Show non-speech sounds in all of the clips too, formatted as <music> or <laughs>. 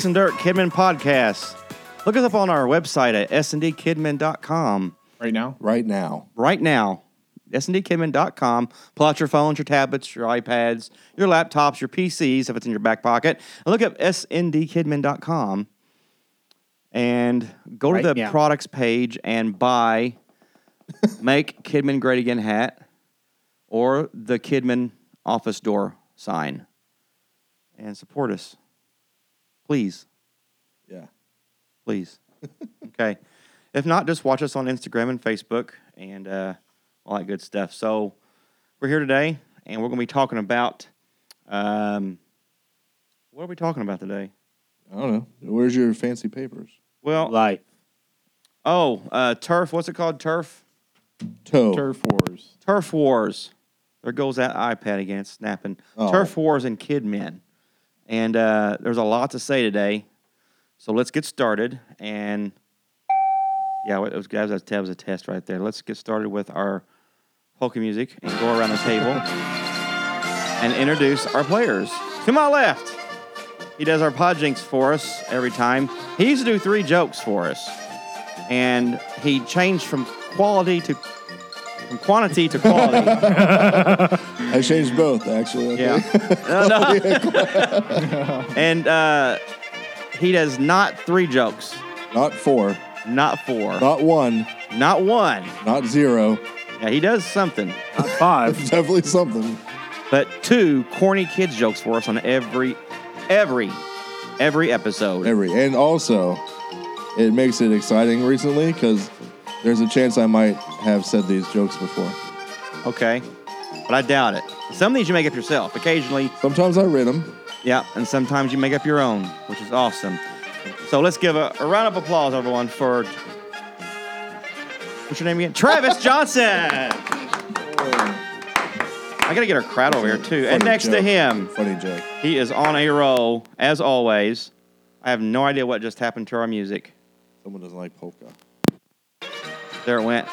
Sticks and Dirt Kidmin Podcast. Look us up on our website at sndkidmin.com Right now? right now. right now. sndkidmin.com. Pull out your phones, your tablets, your iPads, your laptops, your PCs if it's in your back pocket. And look up sndkidmin.com and go to the now. products page and buy Make Kidmin Great Again hat or the Kidmin office door sign and support us. Please. Yeah. please. <laughs> okay. If not, just watch us on Instagram and Facebook and uh, all that good stuff. So we're here today, and we're going to be talking about. Um, what are we talking about today? I don't know. Where's your fancy papers? Well, Life. oh, uh, turf. What's it called? Turf. Toe. Turf Wars. Turf Wars. There goes that iPad again, snapping. Oh. Turf Wars and Kid Men. And uh, there's a lot to say today. So let's get started. And yeah, it was, a, that was a test right there. Let's get started with our polka music and go around the table and introduce our players. To my left, he does our podjinks for us every time. He used to do three jokes for us. And he changed from quality to from quantity to quality. <laughs> I changed both, actually. okay? Yeah. <laughs> No, no. <laughs> and uh, he does not three jokes, Not four. not four, Not one. not one. Not zero. Yeah, he does something, Not five. Definitely something. but two corny kids jokes for us on every, every, every episode. Every. And also, it makes it exciting recently because there's a chance I might have said these jokes before. Okay, but I doubt it. Some of these you make up yourself. Occasionally, Sometimes I read them. yeah, and sometimes you make up your own, which is awesome. So let's give a, a round of applause, everyone, for what's your name again? Travis <laughs> Johnson. I gotta get our crowd over here too. and next to him, Funny joke. he is on a roll as always. I have no idea what just happened to our music. Someone doesn't like polka. There it went.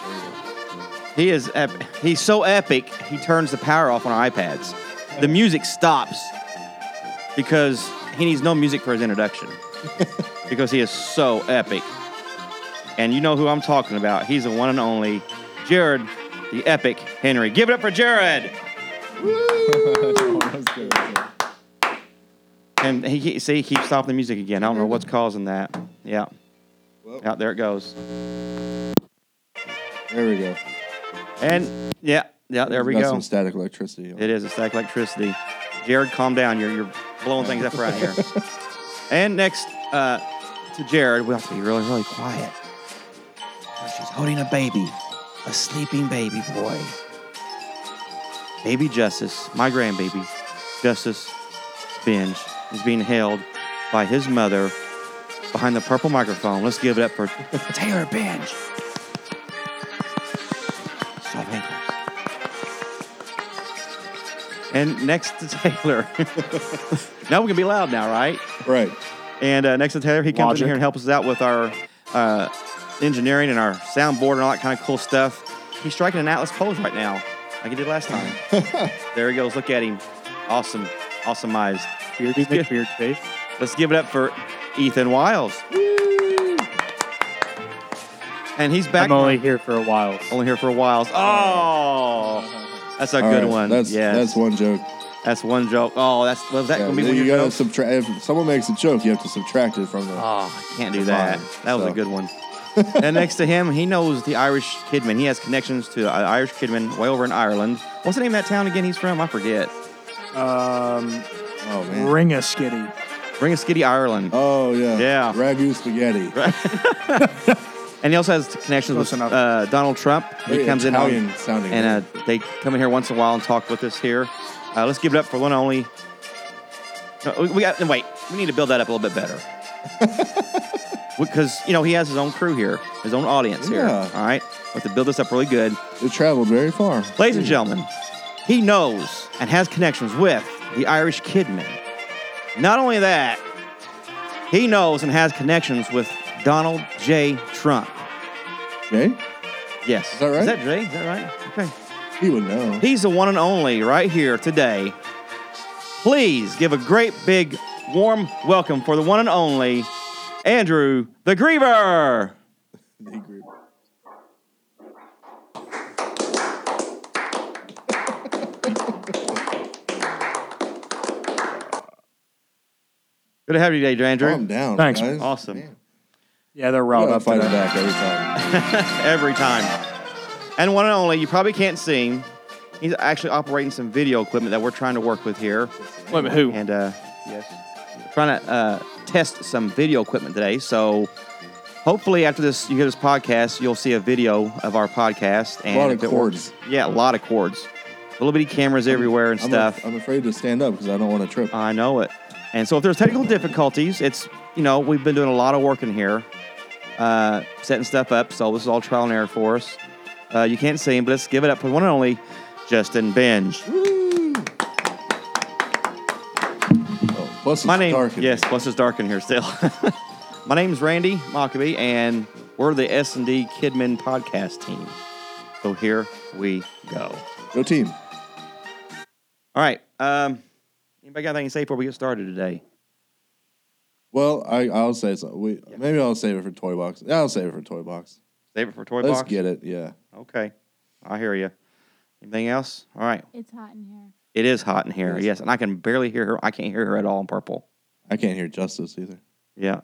He is ep- he's so epic. He turns the power off on our iPads. The music stops because he needs no music for his introduction <laughs> because he is so epic. And you know who I'm talking about. He's the one and only Jared, the epic Henry. Give it up for Jared. <laughs> And he he- see he keeps stopping the music again. I don't know what's causing that. Yeah. Well. Yeah, there it goes. There we go. And yeah, yeah, there we go. some static electricity. It is a static electricity. Jared, calm down. You're you're blowing things up around here. <laughs> and next uh, to Jared, we have to be really really quiet. She's holding a baby, a sleeping baby boy. Baby Justice, my grandbaby, Justice Binge, is being held by his mother behind the purple microphone. Let's give it up for Taylor Binge. And next to Taylor. <laughs> now we can be loud now, right? Right. And uh, next to Taylor, he comes Logic. in here and helps us out with our uh, engineering and our soundboard and all that kind of cool stuff. He's striking an Atlas pose right now, like he did last time. <laughs> there he goes. Look at him. Awesome. Awesome eyes. Beardy McBeard face. Let's give it up for Ethan Wiles. And he's back. I'm only here for a while. only here for a while. Oh, that's a All good right, one. That's yes. that's one joke. That's one joke. Oh, that's was that Yeah, gonna be one of you your gotta jokes? subtract. If someone makes a joke, you have to subtract it from the. Oh, I can't do that. fine. That was a good one. <laughs> and next to him, he knows the Irish Kidmin. He has connections to uh, Irish Kidmin way over in Ireland. What's the name of that town again he's from? I forget. Um, Oh man. Ringaskiddy. Bring a skitty Ireland. Oh yeah. Yeah. Ragu spaghetti. <laughs> And he also has connections Close with enough. uh, Donald Trump. He Very comes in on- sounding and uh, they come in here once in a while and talk with us here. Uh, let's give it up for one and only. No, we- we got. no, Wait, we need to build that up a little bit better. <laughs> Because you know he has his own crew here, his own audience here. Yeah. All right, we have to build this up really good. It traveled very far. Ladies and gentlemen, he knows and has connections with the Irish Kidmen. Not only that, he knows and has connections with Donald J. Trump. Jay, Yes. Is that right? Is that Jay? Is that right? Okay. he would know. He's the one and only right here today. Please give a great big warm welcome for the one and only Andrew the Griever. The <laughs> group. Good to have you today, Andrew. Calm down. Thanks. guys. Awesome. Man. Yeah, they're I'm riled up fight it back every time. <laughs> Every time. And one and only, you probably can't see him. He's actually operating some video equipment that we're trying to work with here. Wait, but who? And uh, yes, trying to uh, test some video equipment today. So hopefully, after this, you hear this podcast, you'll see a video of our podcast. And lot of it works- cords. yeah, a lot of cords, little bitty cameras everywhere and I'm, stuff. I'm afraid to stand up because I don't want to trip. I know it. And so if there's technical difficulties, it's you know we've been doing a lot of work in here, uh, setting stuff up. So this is all trial and error for us. Uh, you can't see him, but let's give it up for one and only Justin Binge. Woo! Oh, plus My name, dark in yes, plus it's dark in here still. <laughs> My name's Randy Mockabee, and we're the S and D Kidmin podcast team. So here we go. Go team. All right. Um, anybody got anything to say before we get started today? Well, I I'll say something. We maybe I'll save it for toy box. Yeah, I'll save it for toy box. Save it for toy Let's box. get it. Yeah. Okay, I hear you. Anything else? All right. It's hot in here. It is hot in here. Yes. Yes, and I can barely hear her. I can't hear her at all in purple. I can't hear justice either. Yeah.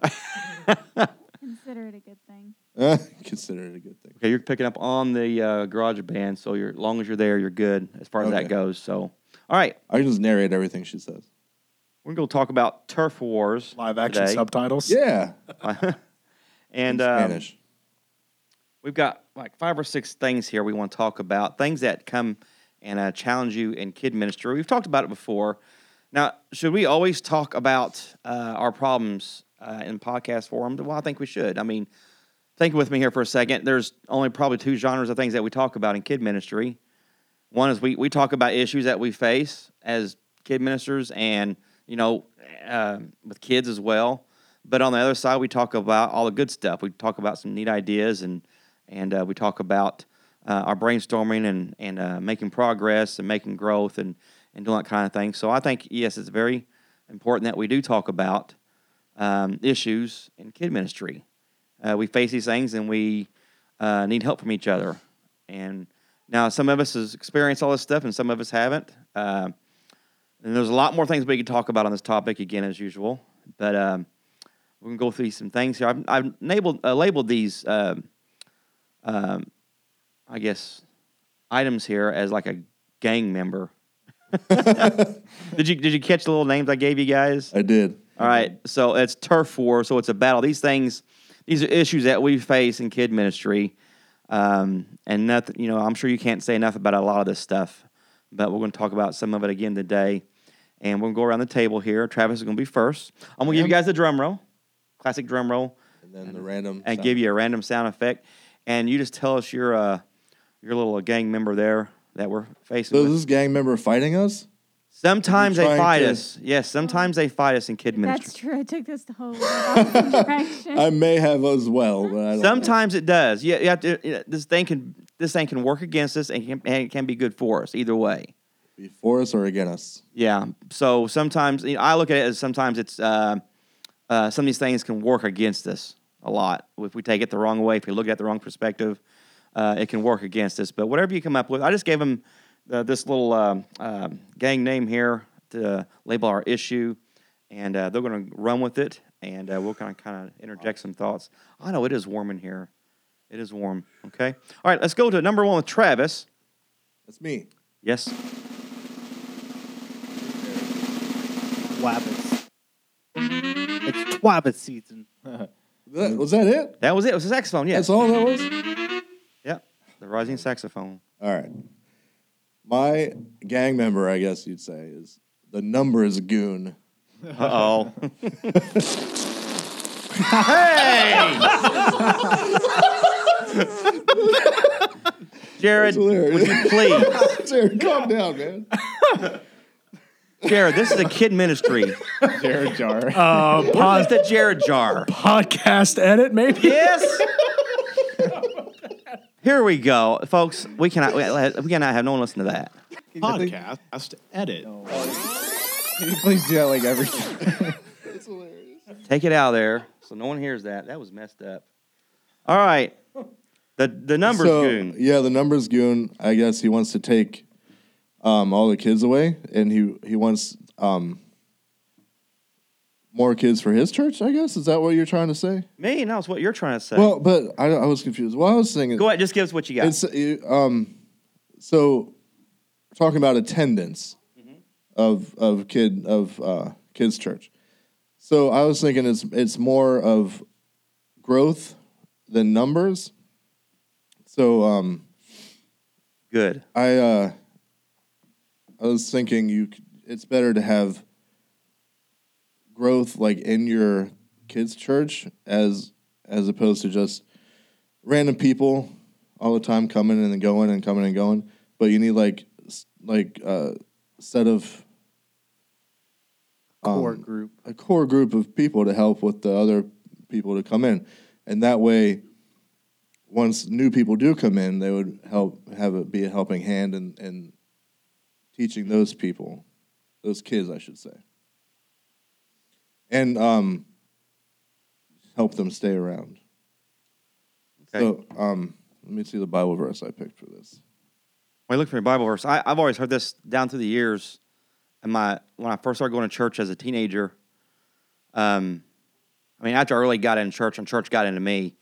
<laughs> Consider it a good thing. <laughs> Consider it a good thing. okay, you're picking up on the uh, garage band, so you're as long as you're there, you're good as far as that goes. So, all right, I can just narrate everything she says. We're gonna talk about turf wars Live action today. subtitles. Yeah. <laughs> <laughs> and in um, Spanish. we've got like five or six things here we want to talk about. Things that come and uh, challenge you in kid ministry. We've talked about it before. Now, should we always talk about uh, our problems uh, in podcast form? Well, I think we should. I mean, think with me here for a second. There's only probably two genres of things that we talk about in kid ministry. One is we, we talk about issues that we face as kid ministers and, you know, uh, with kids as well. But on the other side, we talk about all the good stuff. We talk about some neat ideas and, and uh, we talk about uh, our brainstorming and, and uh, making progress and making growth and, and doing that kind of thing. So I think, yes, it's very important that we do talk about um, issues in kid ministry. Uh, we face these things and we uh, need help from each other. And now some of us has experienced all this stuff and some of us haven't. And there's a lot more things we could talk about on this topic again as usual. But um, we're gonna go through some things here. I've, I've labeled, uh, labeled these, um, um, I guess, items here as like a gang member. <laughs> did you did you catch the little names I gave you guys? I did. All right, so it's turf war, so it's a battle. These things, these are issues that we face in kid ministry, um, and nothing. You know, I'm sure you can't say enough about a lot of this stuff, but we're going to talk about some of it again today, and we're going to go around the table here. Travis is going to be first. I'm going to give you guys the drum roll, classic drum roll, And then the random. and sound. give you a random sound effect, and you just tell us your uh, your little gang member there that we're facing. So with. is this gang member fighting us? Sometimes they trying fight to- us. Yes, sometimes they fight us in kid ministry. That's true. I took this the whole opposite direction. <laughs> I may have as well, but I don't know. Sometimes it does. Yeah, you have to. you know, This thing can this thing can work against us and, can, and it can be good for us either way. Be for us or against us. Yeah. So sometimes you know, I look at it as sometimes it's uh, uh, some of these things can work against us a lot if we take it the wrong way. If we look at it the wrong perspective, uh, it can work against us. But whatever you come up with, I just gave them uh, this little um, um gang name here to label our issue, and uh, they're going to run with it, and uh, we're going to kind of interject some thoughts. I know it is warm in here. It is warm. Okay. All right. Let's go to number one with Travis. That's me. Yes. Wabbits. Wabbit season. That- was that it? That was it. It was a saxophone. Yeah. That's all that was? Yeah. The rising saxophone. All right. My gang member, I guess you'd say, is the numbers goon. Uh oh. <laughs> hey! <laughs> Jared, That's hilarious. would you please? <laughs> Jared, calm down, man. Jared, this is a kid ministry. Jared Jar. Uh, What is the Jared jar? podcast edit, maybe? Yes. Here we go, folks. We cannot. We, we cannot have no one listen to that. Podcast edit. Can you please do that like every time? Take it out of there so no one hears that. That was messed up. All right. The the numbers so, goon. Yeah, the numbers goon. I guess he wants to take um, all the kids away, and he he wants um, more kids for his church. I guess is that what you're trying to say? Me, no, it's what you're trying to say. Well, but I, I was confused. Well, I was thinking Go ahead, just give us what you got. it's uh, um, so talking about attendance of of kid of uh, kids church. So I was thinking it's it's more of growth than numbers. So um, Good. I uh, I was thinking you it's better to have growth like in your kids church as as opposed to just random people all the time coming and going and coming and going but you need like like a set of Core um, group. a core group of people to help with the other people to come in, and that way, once new people do come in, they would help have it be a helping hand and in teaching those people, those kids, I should say, and um, help them stay around. Okay. So, um, let me see the Bible verse I picked for this. When I look for a Bible verse, I, I've always heard this down through the years. And my when I first started going to church as a teenager, um, I mean, after I really got in church and church got into me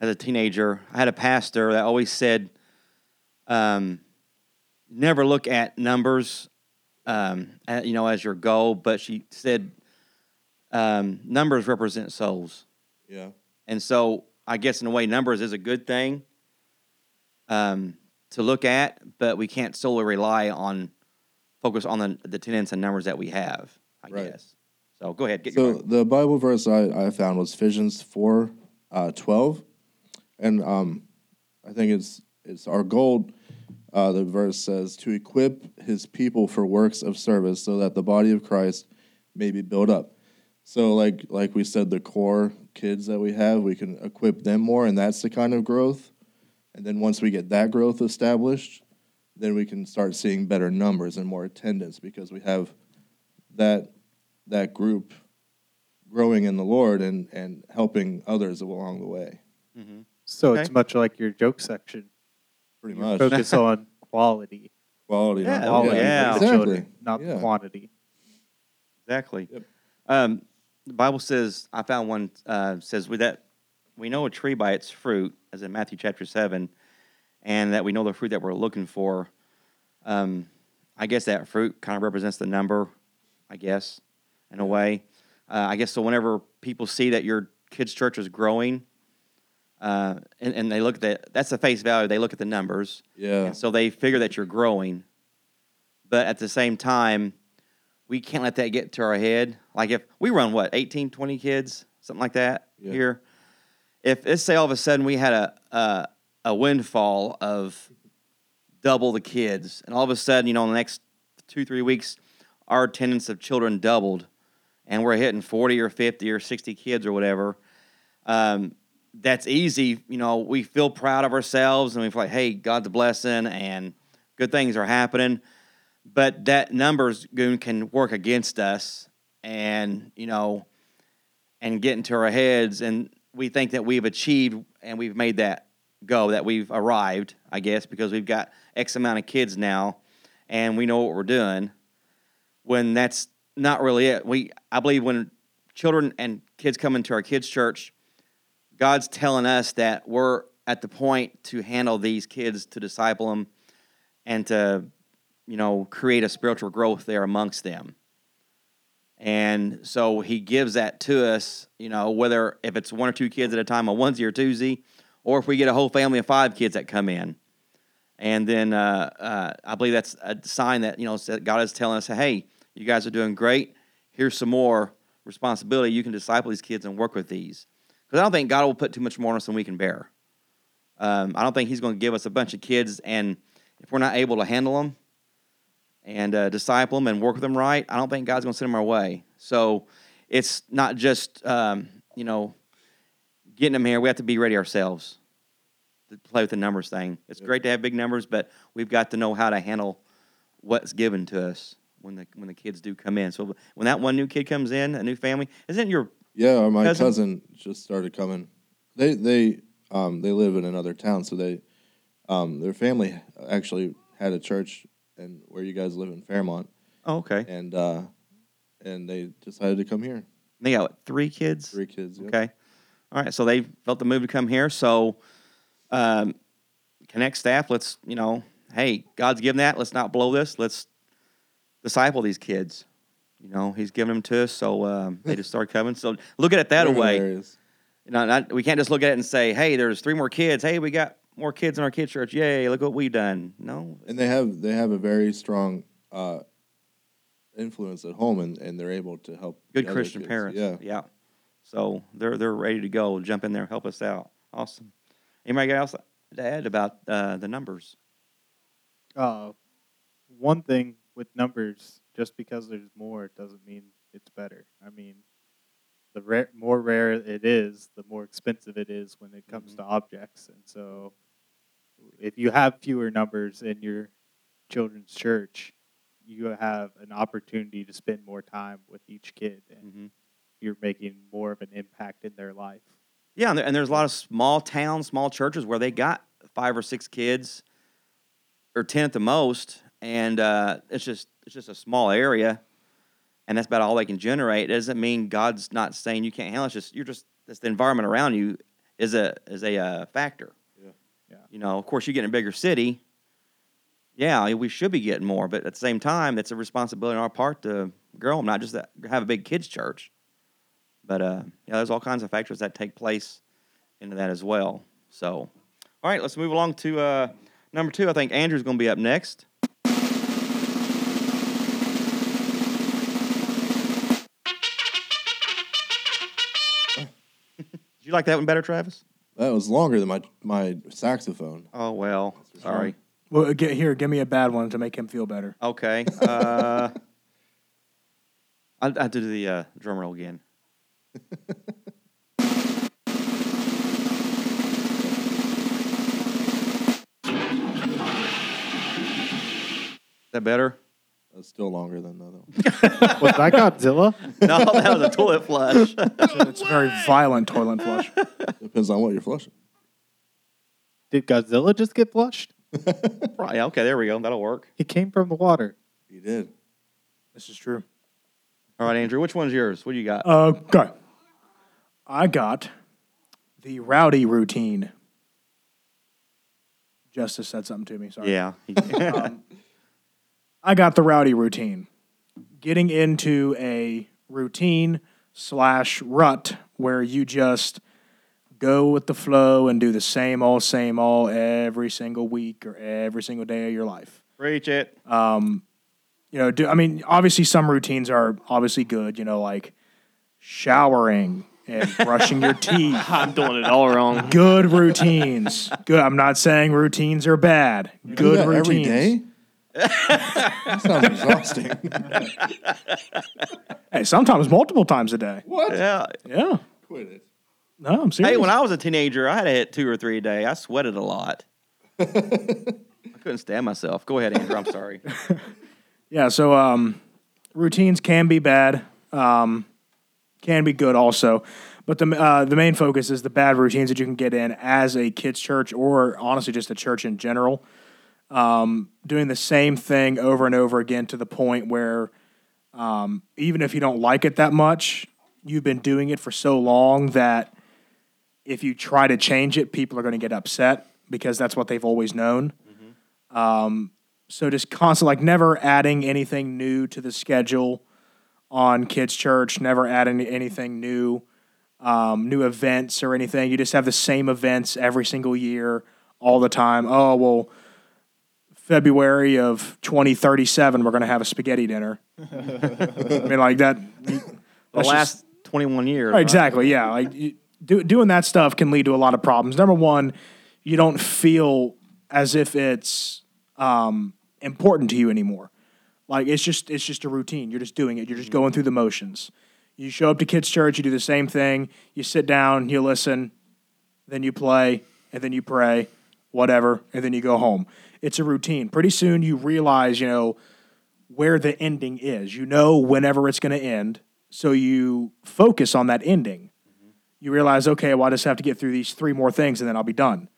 as a teenager, I had a pastor that always said, um, never look at numbers, um, you know, as your goal. But she said, um, numbers represent souls. Yeah. And so I guess in a way, numbers is a good thing um, to look at, but we can't solely rely on focus on the, the tenants and numbers that we have, I Right. guess. So go ahead. Get So the Bible verse I, I found was Ephesians four, uh, twelve, and um, I think it's it's our goal. Uh, the verse says to equip His people for works of service, so that the body of Christ may be built up. So like like we said, the core kids that we have, we can equip them more, and that's the kind of growth. And then once we get that growth established, then we can start seeing better numbers and more attendance because we have that that group growing in the Lord and, and helping others along the way. So Okay. it's much like your joke section. Pretty You much. Focus <laughs> on quality. Quality. Yeah, not- quality yeah. Exactly. children, not Yeah. quantity. exactly. Yep. Um, the Bible says I found one uh, says with that we know a tree by its fruit, as in Matthew chapter seven, and that we know the fruit that we're looking for. Um, I guess that fruit kind of represents the number, I guess, in a way. Uh, I guess so. Whenever people see that your kids' church is growing, uh, and, and they look at that, that's the face value. They look at the numbers, Yeah. and so they figure that you're growing. But at the same time, we can't let that get to our head. Like if we run what 18, 20 kids, something like that Yeah. here. If let's say all of a sudden we had a, a a windfall of double the kids, and all of a sudden, you know, in the next two three weeks, our attendance of children doubled, and we're hitting forty or fifty or sixty kids or whatever. Um, that's easy. You know, we feel proud of ourselves, and we feel like, hey, God's a blessing, and good things are happening but that numbers goon can work against us and you know and get into our heads and we think that we've achieved and we've made that go that we've arrived i guess because we've got x amount of kids now and we know what we're doing when that's not really it we i believe when children and kids come into our kids church god's telling us that we're at the point to handle these kids to disciple them and to you know, create a spiritual growth there amongst them. And so he gives that to us, you know, whether if it's one or two kids at a time, a onesie or twosie, or if we get a whole family of five kids that come in. And then uh, uh, I believe that's a sign that, you know, God is telling us, hey, you guys are doing great. Here's some more responsibility. You can disciple these kids and work with these. Because I don't think God will put too much more on us than we can bear. Um, I don't think He's going to give us a bunch of kids, and if we're not able to handle them and uh, disciple them and work with them right, I don't think God's going to send them our way. So it's not just, um, you know, getting them here. We have to be ready ourselves to play with the numbers thing. It's great to have big numbers, but we've got to know how to handle what's given to us when the when the kids do come in. So when that one new kid comes in, a new family, isn't your Yeah, my Cousin? cousin? just started coming. They they um they live in another town, so they um their family actually had a church and where you guys live in Fairmont, oh okay? and uh and they decided to come here. They got what, three kids. Three kids. yep. Okay. All right. So they felt the move to come here. So, um, connect staff. Let's you know, hey, God's given that. Let's not blow this. Let's disciple these kids. You know, He's giving them to us. So um, they just start coming. So look at it that way. hilarious. Not, we can't just look at it and say, hey, there's three more kids. Hey, we got more kids in our kids church. Yay! Look what we've done. No. And they have they have a very strong uh influence at home, and, and they're able to help Good the other Christian kids. parents. Yeah. Yeah. So they're they're ready to go. Jump in there, help us out. Awesome. Anybody else to add about uh, the numbers? Uh, one thing with numbers, just because there's more, doesn't mean it's better. I mean, the rare, more rare it is, the more expensive it is when it comes to objects. And so, if you have fewer numbers in your children's church, you have an opportunity to spend more time with each kid, and hmm you're making more of an impact in their life. Yeah, and, there, and there's a lot of small towns, small churches where they got five or six kids, or ten at the most, and uh, it's just it's just a small area, and that's about all they can generate. It doesn't mean God's not saying you can't handle. it. It's just you're just it's the environment around you is a is a uh, factor. Yeah. Yeah. You know, of course, you get in a bigger city. Yeah, we should be getting more, but at the same time, it's a responsibility on our part to grow them, not just that, have a big kids church. But uh, yeah, there's all kinds of factors that take place into that as well. So, all right, let's move along to uh, number two. I think Andrew's going to be up next. You like that one better, Travis? That was longer than my my saxophone. Oh well, sorry. Well, get here. Give me a bad one to make him feel better. Okay. <laughs> Uh, I'll, I'll do the uh, drum roll again. <laughs> Is that better? That's still longer than the other one. <laughs> Was that Godzilla? <laughs> No, that was a toilet flush. <laughs> It's a very violent toilet flush. Depends on what you're flushing. Did Godzilla just get flushed? right, okay, there we go. That'll work. He came from the water. He did. This is true. All right, Andrew, which one's yours? What do you got? Okay. I got the rowdy routine. Justice said something to me. Sorry. yeah. Um, I got the rowdy routine. Getting into a routine slash rut where you just go with the flow and do the same old, same old every single week or every single day of your life. Preach it. Um, you know, do I mean obviously some routines are obviously good, you know, like showering and <laughs> brushing your teeth. <laughs> I'm doing it all wrong. Good routines. Good. I'm not saying routines are bad. Do Good that routines. every day. That sounds exhausting. <laughs> Hey, sometimes multiple times a day. what? Yeah. Yeah. Quit it. No, I'm serious. Hey, when I was a teenager, I had to hit two or three a day. I sweated a lot. <laughs> I couldn't stand myself. Go ahead, Andrew. I'm sorry. <laughs> yeah, so um, routines can be bad, um, can be good also. But the uh, the main focus is the bad routines that you can get in as a kids church or honestly just a church in general. Um, doing the same thing over and over again to the point where um, even if you don't like it that much, you've been doing it for so long that if you try to change it, people are going to get upset because that's what they've always known. Um, so just constant, like never adding anything new to the schedule on kids' church. Never adding anything new, um, new events or anything. You just have the same events every single year, all the time. Oh well, February of 2037, we're going to have a spaghetti dinner. I mean, like that. The last just- 21 years. Right, right? exactly. Yeah, like you, do, doing that stuff can lead to a lot of problems. Number one, you don't feel as if it's um, important to you anymore. Like it's just it's just a routine. You're just doing it. You're just going through the motions. You show up to kids' church. You do the same thing. You sit down. You listen. Then you play, and then you pray, whatever, and then you go home. It's a routine. Pretty soon, you realize, you know, where the ending is. You know whenever it's going to end, so you focus on that ending. You realize, okay, well, I just have to get through these three more things, and then I'll be done.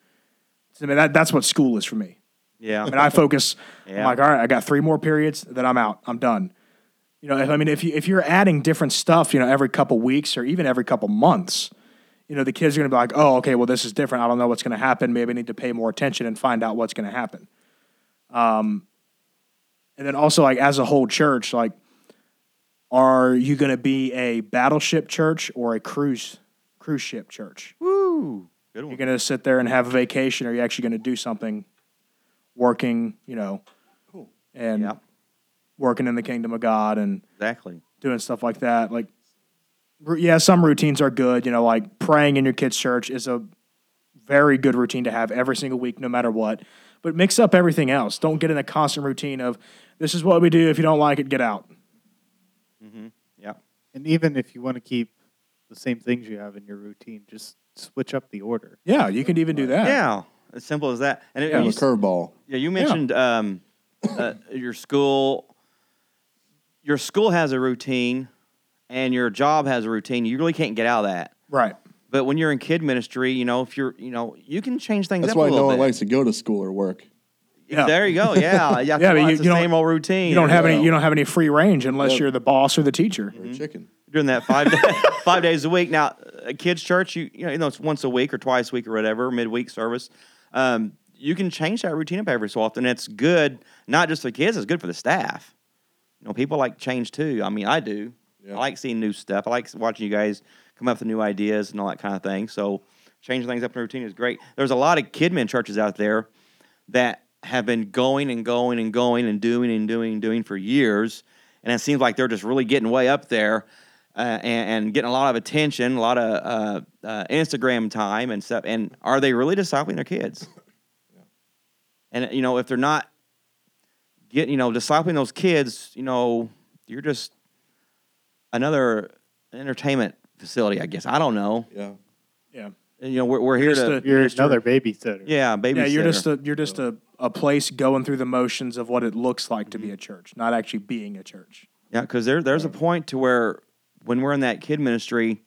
I mean, that, that's what school is for me. Yeah. I mean, I focus. I'm Yeah. like, all right, I got three more periods, then I'm out. I'm done. You know, if, I mean, if you if you're adding different stuff, you know, every couple weeks or even every couple months, you know, the kids are going to be like, oh, okay, well, this is different. I don't know what's going to happen. Maybe I need to pay more attention and find out what's going to happen. Um, and then also, like as a whole church, like, are you going to be a battleship church or a cruise cruise ship church? Woo. Good You're going to sit there and have a vacation, or are you actually going to do something, working, you know, and Yep. working in the kingdom of God and Exactly. doing stuff like that. Like, yeah, some routines are good. You know, like praying in your kids' church is a very good routine to have every single week, no matter what. But mix up everything else. Don't get in a constant routine of this is what we do. If you don't like it, get out. Yeah, And even if you want to keep the same things you have in your routine, just switch up the order. Yeah, you can even do that. Yeah. As simple as that. And it, Yeah, you, a curveball. yeah, you mentioned um, uh, your school. Your school has a routine, and your job has a routine. You really can't get out of that. Right. But when you're in kid ministry, you know, if you're, you know, you can change things That's up why a little no one bit. likes to go to school or work. Yeah. There you go. <laughs> Yeah. Yeah. Yeah, but you- it's the you don't- same old routine. You don't have Yeah. any. You don't have any free range unless Yep. you're the boss or the teacher. Mm-hmm. Or chicken. During that five <laughs> five days a week. Now, a kids' church, you you know, it's once a week or twice a week or whatever, midweek service. Um, you can change that routine up every so often. It's good, not just for kids. It's good for the staff. You know, people like change too. I mean, I do. Yeah. I like seeing new stuff. I like watching you guys come up with new ideas and all that kind of thing. So, changing things up in routine is great. There's a lot of kidmin churches out there that have been going and going and going and doing and doing and doing for years, and it seems like they're just really getting way up there uh, and, and getting a lot of attention, a lot of uh, uh, Instagram time and stuff. And are they really discipling their kids? And you know, if they're not getting, you know, discipling those kids, you know, you're just another entertainment facility, I guess. I don't know. Yeah. Yeah. You know, we're, we're here Just to, a- You're Just another babysitter. yeah, baby. Yeah, you're just a you're just a, a place going through the motions of what it looks like to be Mm-hmm. a church, not actually being a church. Yeah, because there, there's a point to where when we're in that kid ministry,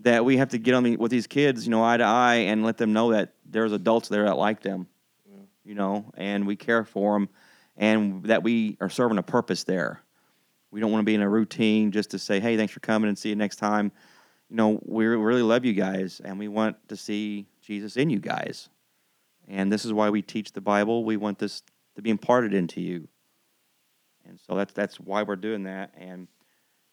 that we have to get on the, with these kids, you know, eye to eye, and let them know that there's adults there that like them, you know, and we care for them, and that we are serving a purpose there. We don't want to be in a routine just to say, "Hey, thanks for coming and see you next time." You know, we really love you guys, and we want to see Jesus in you guys, and this is why we teach the Bible. We want this to be imparted into you. And so that's that's why we're doing that. And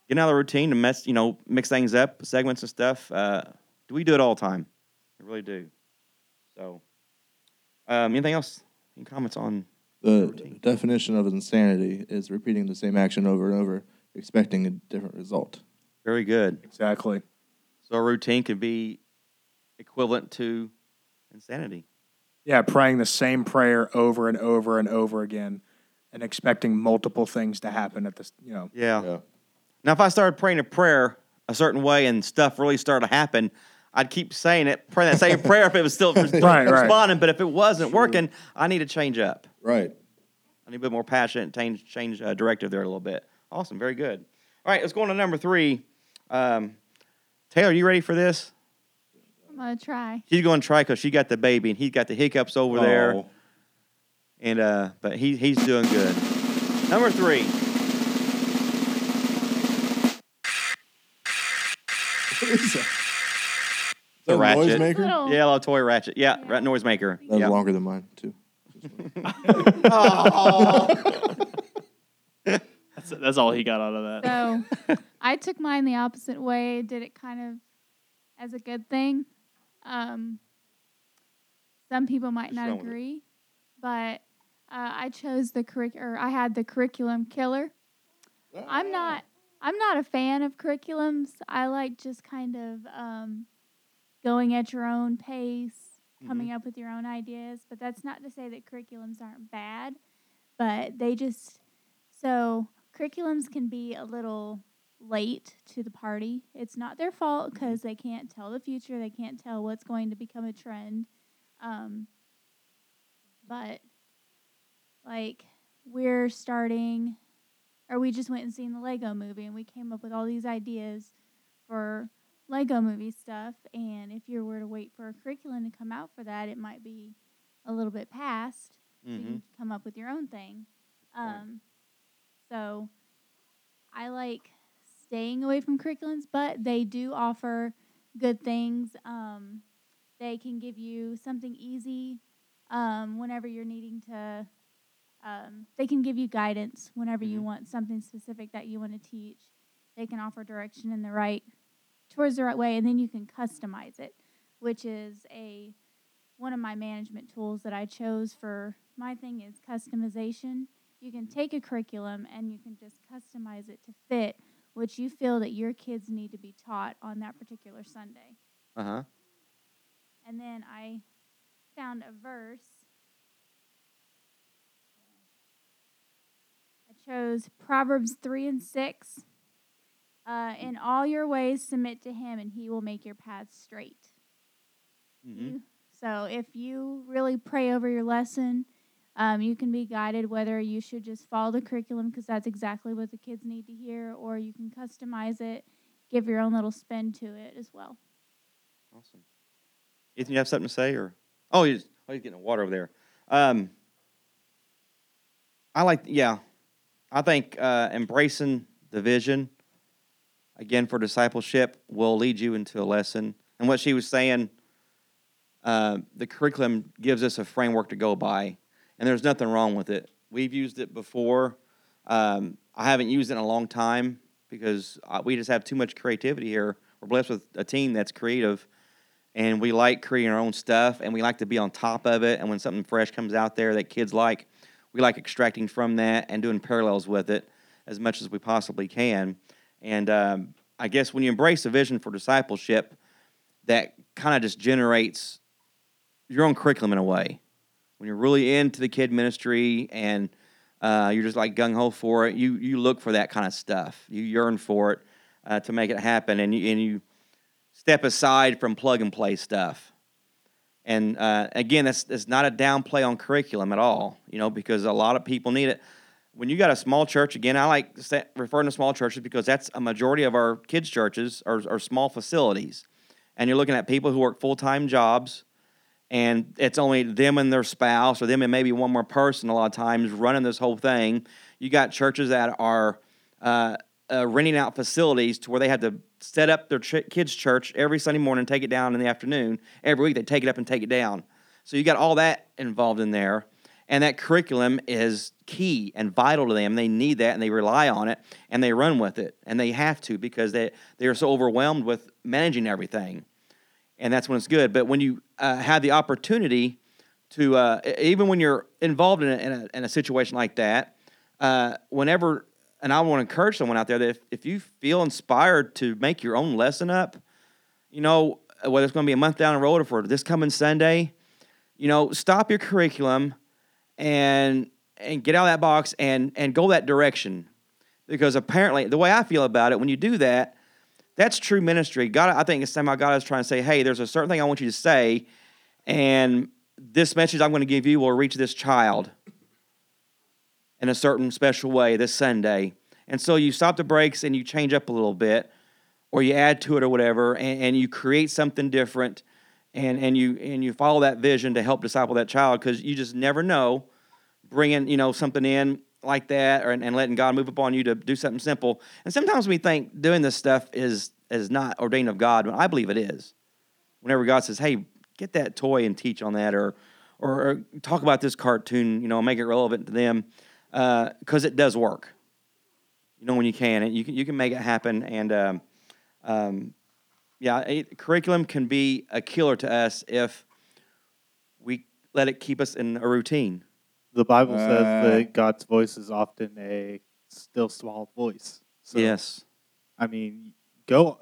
getting out of the routine to mess, you know, mix things up, segments and stuff. Uh, do we do it all the time? We really do. So, um, anything else? Any comments on? The Routine. definition of insanity is repeating the same action over and over, expecting a different result. Very good. Exactly. So a routine could be equivalent to insanity. Yeah, praying the same prayer over and over and over again, and expecting multiple things to happen at this. You know. Yeah. Yeah. Now, if I started praying a prayer a certain way and stuff really started to happen, I'd keep saying it, praying that same prayer if it was still <laughs> still Right, right. responding. But if it wasn't working, I need to change up. Right. I need a bit more passionate, and change change uh, directive there a little bit. Awesome, very good. All right, let's go on to number three. Um, Taylor, you ready for this? I'm gonna try. She's going to try because she got the baby and he's got the hiccups over there. Oh. And uh, but he he's doing good. Number three. What is that? Is The that a ratchet. noisemaker? Little. Yeah, little toy ratchet. Yeah, Yeah. rat noisemaker. That was Yeah. longer than mine too. <laughs> <laughs> That's that's all he got out of that. So <laughs> I took mine the opposite way, did it kind of as a good thing. Um, some people might not run with it. agree, but uh, I chose the curric or I had the curriculum killer. I'm not I'm not a fan of curriculums. I like just kind of um, going at your own pace, coming up with your own ideas. But that's not to say that curriculums aren't bad, but they just so curriculums can be a little late to the party. It's not their fault because they can't tell the future. They can't tell what's going to become a trend. Um, but like we're starting, or we just went and seen the Lego movie, and we came up with all these ideas for Lego movie stuff. And if you were to wait for a curriculum to come out for that, it might be a little bit past. So you Mhm. can come up with your own thing. Um, so I like staying away from curriculums, but they do offer good things. Um, they can give you something easy um, whenever you're needing to. Um, they can give you guidance whenever you Mhm. want something specific that you want to teach. They can offer direction in the right towards the right way, and then you can customize it, which is a one of my management tools that I chose for my thing is customization. You can take a curriculum and you can just customize it to fit what you feel that your kids need to be taught on that particular Sunday. Uh huh. And then I found a verse. I chose Proverbs 3 and 6. Uh, in all your ways, submit to him, and he will make your paths straight. hmm You- So if you really pray over your lesson, um, you can be guided whether you should just follow the curriculum because that's exactly what the kids need to hear, or you can customize it, give your own little spin to it as well. Awesome. Ethan, you have something to say, or oh, he's oh, he's getting water over there. Um, I like, yeah, I think uh, embracing the vision again for discipleship will lead you into a lesson. And what she was saying, uh, the curriculum gives us a framework to go by, and there's nothing wrong with it. We've used it before. Um, I haven't used it in a long time because we just have too much creativity here. We're blessed with a team that's creative, and we like creating our own stuff, and we like to be on top of it. And when something fresh comes out there that kids like, we like extracting from that and doing parallels with it as much as we possibly can. And um, I guess when you embrace a vision for discipleship, that kind of just generates your own curriculum in a way. When you're really into the kid ministry and uh, you're just like gung ho for it, you you look for that kind of stuff. You yearn for it uh, to make it happen, and you and you step aside from plug and play stuff. And uh, again, that's that's not a downplay on curriculum at all, you know, because a lot of people need it. When you got a small church, again, I like referring to small churches because that's a majority of our kids' churches are, are small facilities, and you're looking at people who work full time jobs, and it's only them and their spouse, or them and maybe one more person. A lot of times running this whole thing. You got churches that are uh, uh, renting out facilities to where they have to set up their ch- kids' church every Sunday morning, take it down in the afternoon. Every week they take it up and take it down. So you got all that involved in there, and that curriculum is key and vital to them. They need that, and they rely on it, and they run with it, and they have to because they they are so overwhelmed with managing everything, and that's when it's good. But when you uh, have the opportunity to, uh, even when you're involved in a, in a, in a situation like that, uh, whenever, and I want to encourage someone out there that if, if you feel inspired to make your own lesson up, you know, whether it's going to be a month down the road or for this coming Sunday, you know, stop your curriculum and and get out of that box and and go that direction. Because apparently, the way I feel about it, when you do that, that's true ministry. God, I think it's somehow God is trying to say, hey, there's a certain thing I want you to say, and this message I'm going to give you will reach this child in a certain special way this Sunday. And so you stop the brakes and you change up a little bit, or you add to it or whatever, and, and you create something different, and, and you and you follow that vision to help disciple that child because you just never know bringing you know something in like that or, and letting God move upon you to do something simple. And sometimes we think doing this stuff is is not ordained of God, but I believe it is. Whenever God says, "Hey, get that toy and teach on that," or or, or talk about this cartoon, you know, make it relevant to them, because it does work. you know when you can, and you can you can make it happen. And um, um, yeah, a, curriculum can be a killer to us if we let it keep us in a routine. The Bible says Uh. that God's voice is often a still small voice. So, yes, I mean, go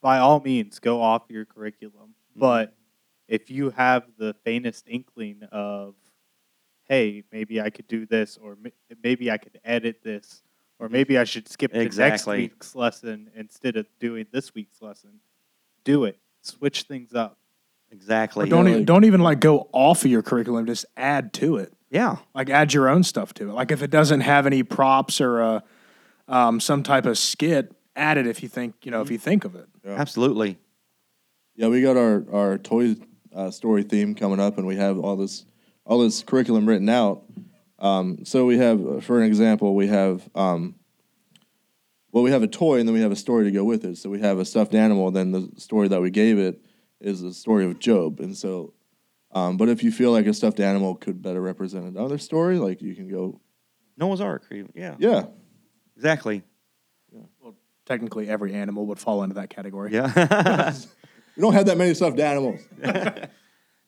by all means go off your curriculum, Mm-hmm. but if you have the faintest inkling of, hey, maybe I could do this, or m- maybe I could edit this, or maybe I should skip the next Exactly. week's lesson instead of doing this week's lesson, do it. Switch things up. exactly. Or don't Yeah, even don't even like go off of your curriculum. Just add to it. Yeah, Like add your own stuff to it. Like if it doesn't have any props or uh, um, some type of skit, add it if you think you know if you think of it. absolutely. Yeah, we got our our toy uh, story theme coming up, and we have all this all this curriculum written out. Um, so we have, uh, for an example, we have um, well, we have a toy, and then we have a story to go with it. So we have a stuffed animal. Then the story that we gave it is the story of Job, and so. Um, but if you feel like a stuffed animal could better represent another story, like you can go, Noah's Ark. Yeah, yeah, exactly. Well, technically, every animal would fall into that category. Yeah. <laughs> we don't have that many stuffed animals. <laughs>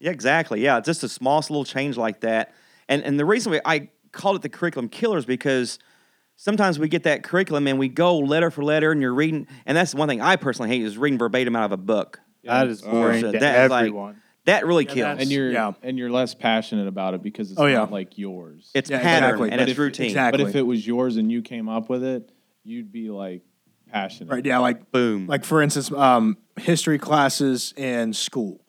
Yeah, exactly. Yeah, just a small little change like that. And and the reason we, I called it the curriculum killers because sometimes we get that curriculum and we go letter for letter and you're reading and that's one thing I personally hate is reading verbatim out of a book. That is boring shit. to That is like- everyone. That really Yeah, kills. that's- and you're Yeah. and you're less passionate about it because it's Oh, yeah. not like yours. it's Yeah, pattern exactly. and But it's if- routine. exactly. but if it was yours and you came up with it, you'd be like passionate. Right. Yeah. Like Boom. like for instance, um, history classes in school.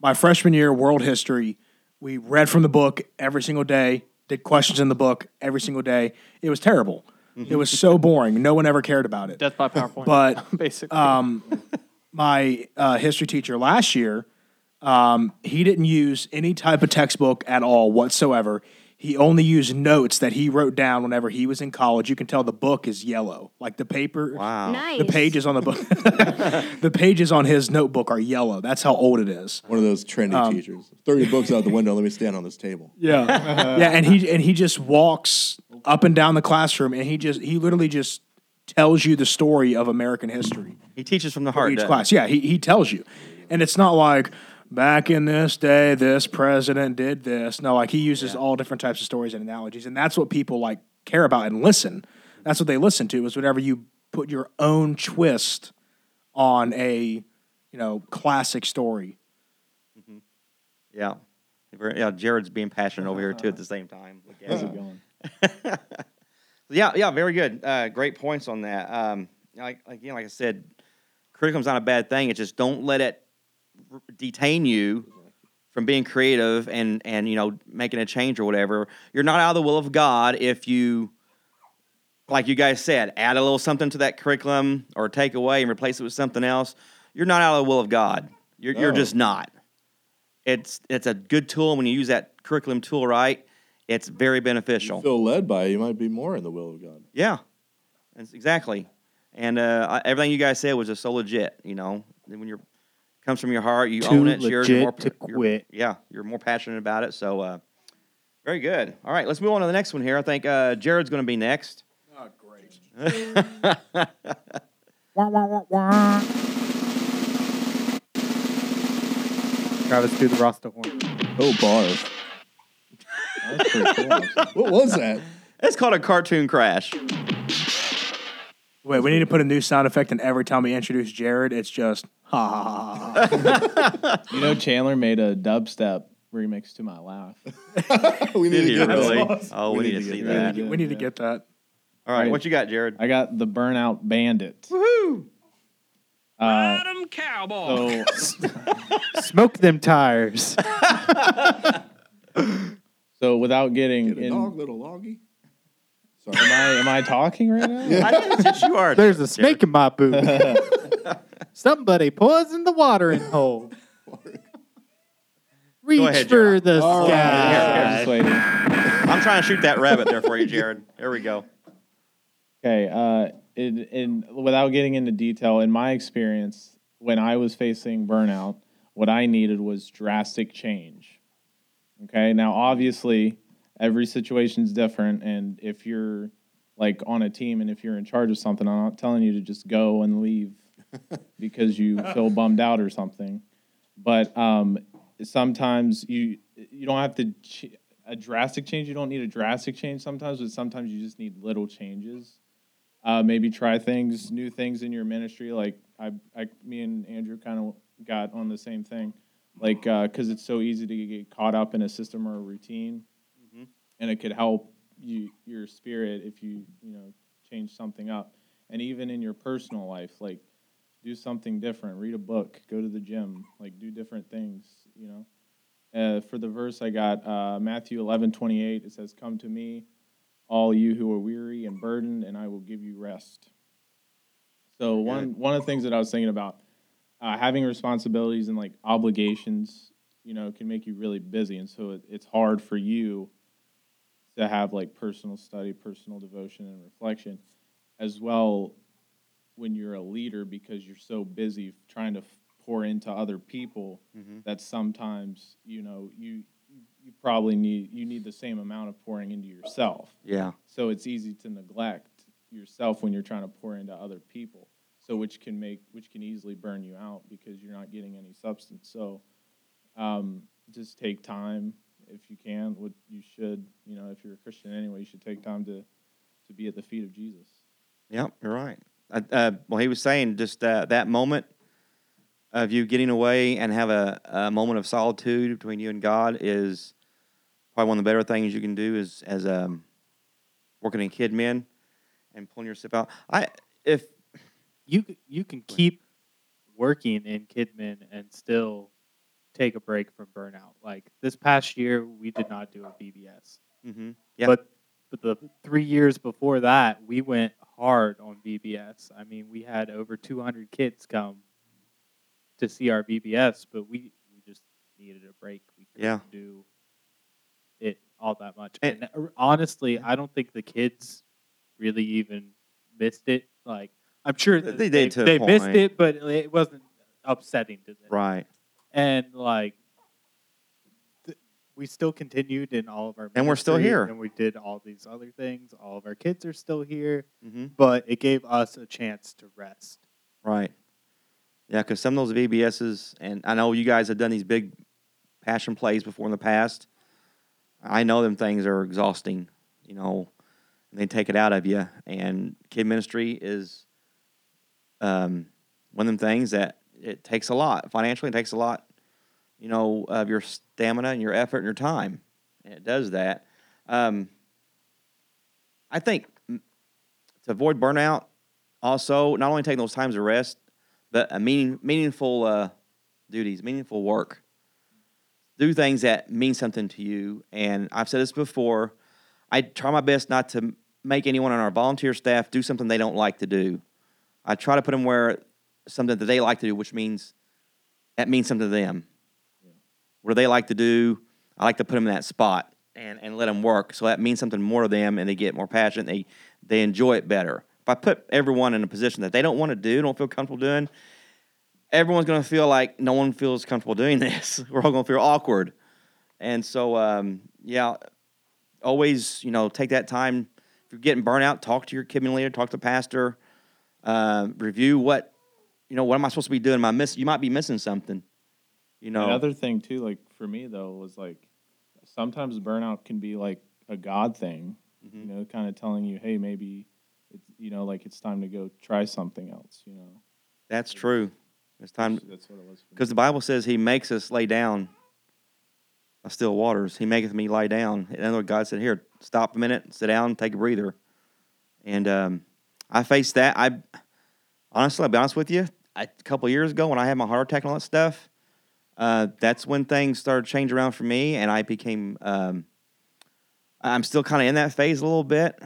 My freshman year, world history, we read from the book every single day, did questions in the book every single day. It was terrible. It was so boring. No one ever cared about it. Death by PowerPoint. But <laughs> basically, um, my uh, history teacher last year, um, he didn't use any type of textbook at all whatsoever. He only used notes that he wrote down whenever he was in college. You can tell the book is yellow, like the paper. wow. Nice. The pages on the book, <laughs> the pages on his notebook are yellow. That's how old it is. One of those trendy teachers. Throw your books out the window. Let me stand on this table. <laughs> Yeah, yeah, and he and he just walks up and down the classroom, and he just he literally just tells you the story of American history. He teaches from the for heart. each class. Yeah, he, he tells you. And it's not like back in this day, this president did this. No, like he uses all different types of stories and analogies. And that's what people like care about and listen. That's what they listen to is whenever you put your own twist on a, you know, classic story. he? Yeah. Yeah, Jared's being passionate over here too at the same time. <laughs> How's it going? <laughs> Yeah, yeah, very good. Uh, great points on that. Um, like again, like I said, curriculum's not a bad thing. It's just don't let it r- detain you from being creative and and you know making a change or whatever. You're not out of the will of God if you, like you guys said, add a little something to that curriculum or take away and replace it with something else. You're not out of the will of God. You're you're just not. It's it's a good tool when you use that curriculum tool right. It's very beneficial. You feel led by it, you might be more in the will of God. Yeah, exactly. And uh, everything you guys said was just so legit. You know, when you're comes from your heart, you Too own it. You're, you're more, legit to you're- yeah, you're more passionate about it. So, uh, very good. All right, let's move on to the next one here. I think uh, Jared's going to be next. Oh, great. <laughs> Travis, do the Rasta horn. Oh, barf. That's pretty cool. What was that? It's called a cartoon crash. Wait, we need to put a new sound effect in every time we introduce Jared. It's just ha. <laughs> You know, Chandler made a dubstep remix to my laugh. <laughs> we need Did to he get that. really? Oh, we, need to see get that. that. we need to get that. All right, what you got, Jared? I got the Burnout Bandit. Woohoo! Uh, cowboy. so, <laughs> Smoke them tires. so without getting Get a in, dog, little loggy. Sorry. am I am I talking right now? I think it's just you are. There's a snake in my boot. <laughs> Somebody poisoned the watering hole. <laughs> Reach ahead, for the All sky. just waiting. I'm trying to shoot that rabbit there for you, Jared. Here we go. Okay, uh, in, in without getting into detail, in my experience, when I was facing burnout, what I needed was drastic change. Okay, now obviously every situation's different, and if you're like on a team, and if you're in charge of something, I'm not telling you to just go and leave because you <laughs> feel bummed out or something. But um, sometimes you you don't have to ch- a drastic change. You don't need a drastic change sometimes, but sometimes you just need little changes. Uh, maybe try things, new things in your ministry. Like I, I me and Andrew kind of got on the same thing, like because it's so easy to get caught up in a system or a routine, Mhm. and it could help you your spirit if you you know change something up, and even in your personal life, like do something different, read a book, go to the gym, like do different things, you know. Uh, for the verse I got uh, Matthew eleven twenty eight. It says, "Come to me, all you who are weary and burdened, and I will give you rest." So one one of the things that I was thinking about uh, having responsibilities and like obligations, you know, can make you really busy, and so it, it's hard for you to have like personal study, personal devotion, and reflection, as well when you're a leader because you're so busy trying to f- pour into other people Mhm. that sometimes you know you you probably need you need the same amount of pouring into yourself Yeah. so it's easy to neglect yourself when you're trying to pour into other people so which can make which can easily burn you out because you're not getting any substance so um, just take time if you can what you should you know if you're a christian anyway you should take time to to be at the feet of jesus Yep, you're right. Uh, well, he was saying just uh, that moment of you getting away and have a, a moment of solitude between you and God is probably one of the better things you can do is as um, working in Kidmin and pulling yourself out. I if You you can keep working in Kidmin and still take a break from burnout. Like this past year, we did not do a VBS, mm-hmm, yeah but but the three years before that, we went hard on VBS. I mean, we had over 200 kids come to see our VBS, but we we just needed a break. We couldn't Yeah. do it all that much. And- And, uh, honestly, I don't think the kids really even missed it. Like I'm sure They did they, they missed it, but it wasn't upsetting to them. right. And like we still continued in all of our And we're still here. and we did all these other things. All of our kids are still here, Mm-hmm. but it gave us a chance to rest. Right. Yeah, because some of those VBSs, and I know you guys have done these big passion plays before in the past. I know them things are exhausting, you know, and they take it out of you. And kid ministry is um, one of them things that it takes a lot financially. It takes a lot, you know, of your stamina and your effort and your time. And it does that. Um, I think to avoid burnout, also not only taking those times of rest, but a meaning, meaningful uh, duties, meaningful work. Do things that mean something to you. And I've said this before. I try my best not to make anyone on our volunteer staff do something they don't like to do. I try to put them where something that they like to do, which means that means something to them. What they like to do, I like to put them in that spot and, and let them work. So that means something more to them, and they get more passionate. They they enjoy it better. If I put everyone in a position that they don't want to do, don't feel comfortable doing, everyone's going to feel like no one feels comfortable doing <laughs> this. We're all going to feel awkward. And so, um, yeah, always, you know, take that time. If you're getting burnt out, talk to your community leader, talk to the pastor, uh, review what, you know, what am I supposed to be doing? Am I miss? You might be missing something. You know, Another thing too, like for me though, was like sometimes burnout can be like a God thing. Mhm. You know, kind of telling you, hey, maybe it's you know, like it's time to go try something else. You know, that's true. It's time that's, what it was. For because the Bible says He makes us lay down by still waters. He maketh me lie down. In other words, God said, "Here, stop a minute, sit down, take a breather." And um, I faced that. I honestly, I'll be honest with you. I, a couple years ago, when I had my heart attack and all that stuff, uh, that's when things started change around for me, and I became. Um, I'm still kind of in that phase a little bit.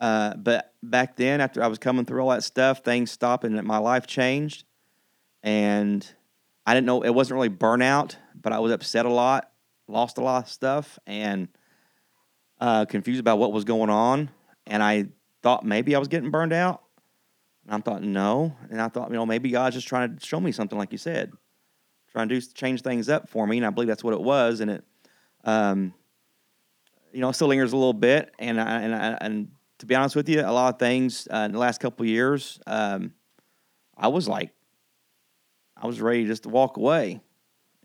Uh, but back then, after I was coming through all that stuff, things stopped and my life changed. And I didn't know it wasn't really burnout, but I was upset a lot, lost a lot of stuff, and uh, confused about what was going on. And I thought maybe I was getting burned out. And I thought no. And I thought, you know, maybe God's just trying to show me something, like you said, trying to do change things up for me. And I believe that's what it was. And it, um, you know, still lingers a little bit. And I, and I, and to be honest with you, a lot of things uh, in the last couple years, um, I was like, I was ready just to walk away.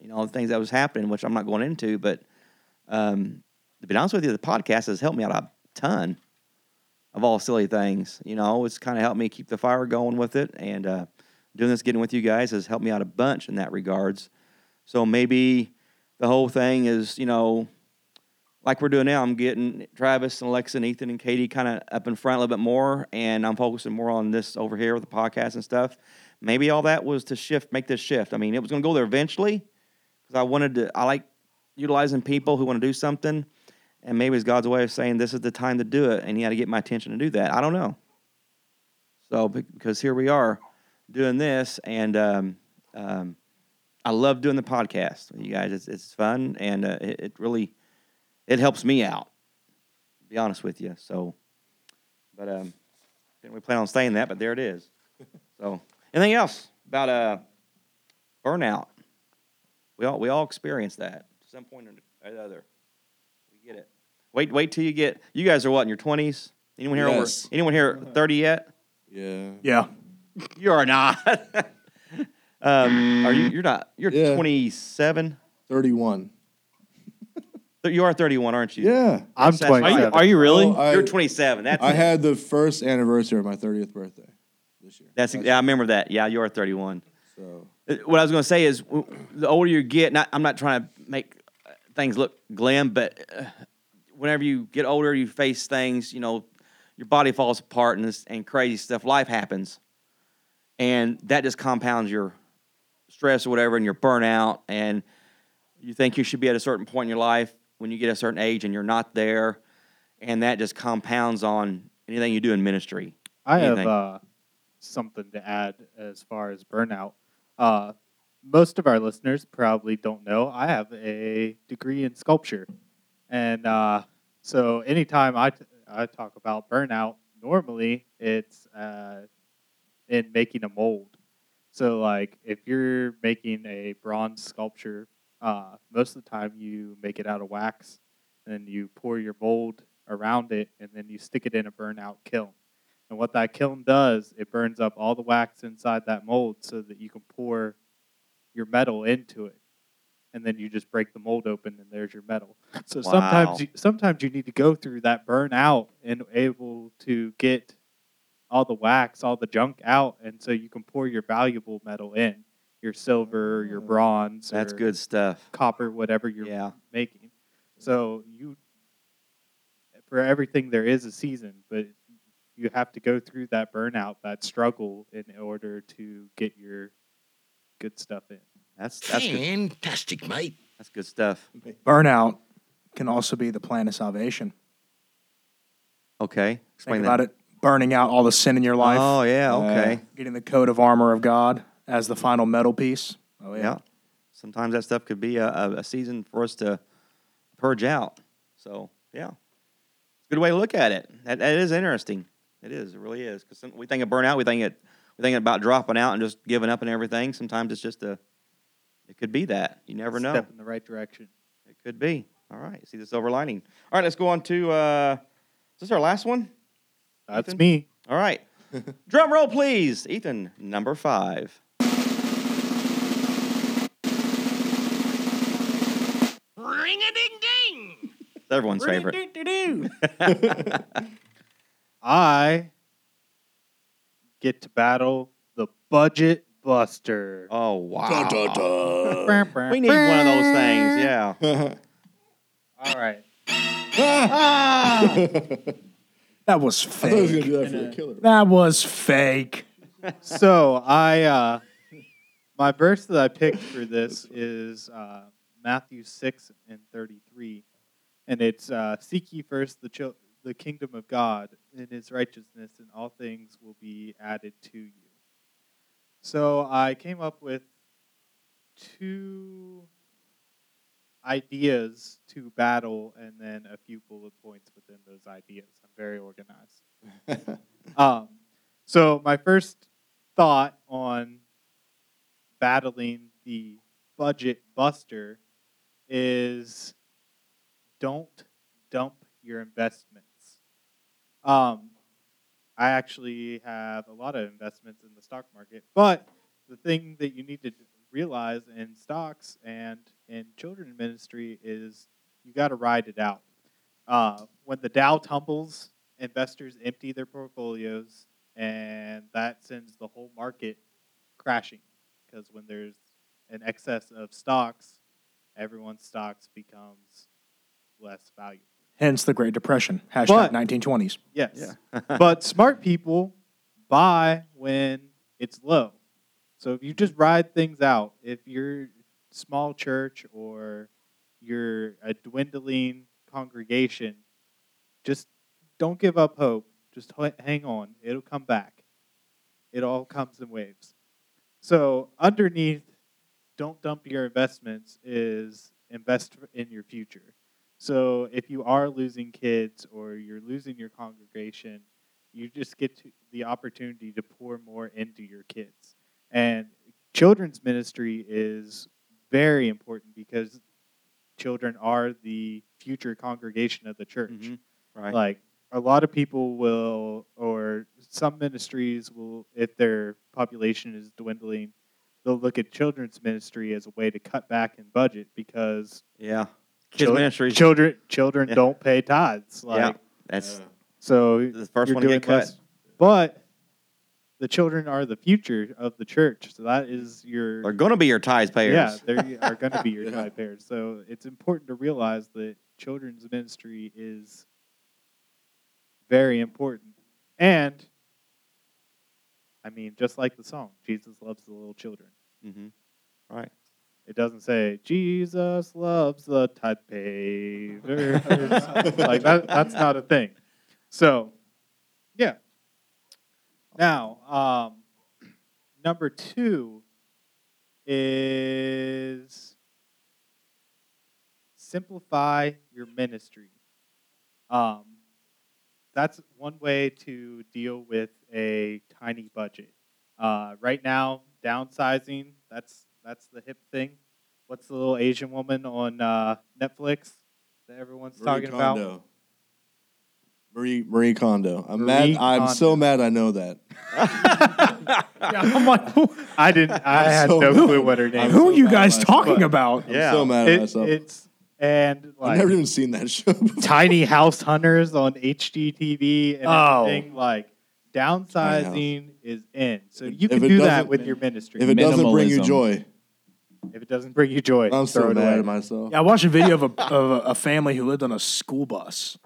You know, the things that was happening, which I'm not going into, but um, to be honest with you, the podcast has helped me out a ton of all silly things. You know, it's kind of helped me keep the fire going with it, and uh, doing this, getting with you guys, has helped me out a bunch in that regards. So maybe the whole thing is, you know, like we're doing now. I'm getting Travis and Alexa and Ethan and Katie kind of up in front a little bit more, and I'm focusing more on this over here with the podcast and stuff. Maybe all that was to shift, make this shift. I mean, it was going to go there eventually because I wanted to. I like utilizing people who want to do something, and maybe it's God's way of saying this is the time to do it, and you got to get my attention to do that. I don't know. So because here we are doing this, and um, um, I love doing the podcast you guys. It's it's fun, and uh, it, it really it helps me out. To be honest with you, so. But um, didn't we plan on saying that? But there it is. <laughs> So, anything else about uh burnout? We all we all experience that at some point or another. We get it. Wait wait till you get. You guys are what in your twenties? Anyone here Yes. over? Anyone here thirty yet? Yeah. Yeah. You are not. <laughs> um, are you? You're not. You're Yeah. 27. 31. You are 31, aren't you? Yeah. I'm That's- that's- 27. Are you really? Oh, I, You're 27. That's I it. had the first anniversary of my 30th birthday this year. That's Last yeah. I remember that. Yeah, you are 31. So, Uh, What I was going to say is, w- the older you get, not, I'm not trying to make uh, things look glim, but uh, whenever you get older, you face things. You know, your body falls apart and this, and crazy stuff. Life happens, and that just compounds your stress or whatever, and your burnout. And you think you should be at a certain point in your life when you get a certain age, and you're not there, and that just compounds on anything you do in ministry. I have uh, something to add as far as burnout. Uh, most of our listeners probably don't know I have a degree in sculpture, and uh, so anytime I t- I talk about burnout, normally it's uh, in making a mold. So like if you're making a bronze sculpture, uh, most of the time you make it out of wax, and then you pour your mold around it, and then you stick it in a burnout kiln. And what that kiln does, it burns up all the wax inside that mold so that you can pour your metal into it. And then you just break the mold open and there's your metal. So Wow. sometimes you, sometimes you need to go through that burnout and able to get all the wax, all the junk out and so you can pour your valuable metal in. Your silver, your mm. bronze, That's or good stuff. copper, whatever you're Yeah. making. So you, for everything, there is a season, but you have to go through that burnout, that struggle, in order to get your good stuff in. That's that's good. Fantastic, mate. That's good stuff. Burnout can also be the plan of salvation. Okay, explain Think that. about it. Burning out all the sin in your life. Oh yeah, okay. Getting the coat of armor of God as the final metal piece. Oh, yeah. yeah. Sometimes that stuff could be a, a, season for us to purge out. So yeah, it's a good way to look at it. That, that is interesting. It is. It really is. Because we think of burnout, we think it, we think about dropping out and just giving up and everything. Sometimes it's just a. It could be that. You never know. Step in the right direction. It could be. All right. See the silver lining. All right. Let's go on to. Uh, is this our last one? That's Ethan? me. All right. <laughs> Drum roll, please. Ethan, number five. Ring a ding ding. Everyone's favorite. <laughs> I get to battle the budget buster. Oh wow. Dun, dun, dun. We need one of those things. Yeah. <laughs> All right. Ah! That was I was going fake. to do that for the killer. That was fake. <laughs> so I uh, my verse that I picked for this is uh, Matthew six and thirty three, and it's uh, seek ye first the chil- the kingdom of God and His righteousness, and all things will be added to you. So I came up with two ideas to battle, and then a few bullet points within those ideas. I'm very organized. <laughs> Um, so my first thought on battling the budget buster is don't dump your investments. Um, I actually have a lot of investments in the stock market, but the thing that you need to realize in stocks and in children ministry is you got to ride it out. Uh, when the Dow tumbles, investors empty their portfolios, and that sends the whole market crashing. Because when there's an excess of stocks, everyone's stocks becomes less valuable. Hence the Great Depression. Hashtag But- 1920s. Yes. Yeah. <laughs> <laughs> but smart people buy when it's low. So if you just ride things out, if you're small church or you're a dwindling congregation, just don't give up hope. Just hang on. It'll come back. It all comes in waves. So underneath, don't dump your investments is invest in your future. So if you are losing kids or you're losing your congregation, you just get the opportunity to pour more into your kids. And children's ministry is very important because children are the future congregation of the church. Mhm. Right. Like a lot of people will, or some ministries will, if their population is dwindling, they'll look at children's ministry as a way to cut back in budget because yeah. Kids chil- ministries. children children Yeah. don't pay tithes. Like yeah. That's so the first one to get cut. less- But the children are the future of the church, so that is your They're going to be your tithes payers. yeah, they are going to be <laughs> your Yeah. tithe payers. So it's important to realize that children's ministry is very important, and I mean, just like the song, Jesus loves the little children. hmm Right. It doesn't say Jesus loves the tithe payers. <laughs> like that. That's not a thing. So, yeah. Now, um, number two is simplify your ministry. Um, that's one way to deal with a tiny budget. Uh, right now, downsizing that's that's the hip thing. What's the little Asian woman on uh, Netflix that everyone's Marie talking about? Kondo. Marie Marie Kondo. I'm Marie mad. I'm so mad. I know that. <laughs> Yeah, I'm like, who, I didn't. I I'm had so no mad. clue what her name. I'm who was. are you guys at myself. talking about? I'm Yeah. so mad at It- myself. it's and I've never even seen that show. <laughs> Before. tiny house hunters on HGTV and Oh. everything. Like downsizing is in, so you If can do that with your ministry. If it doesn't bring you joy, if it doesn't bring you joy, I'm throw so it mad away. at myself. Yeah, I watched a video of a, of a, a family who lived on a school bus.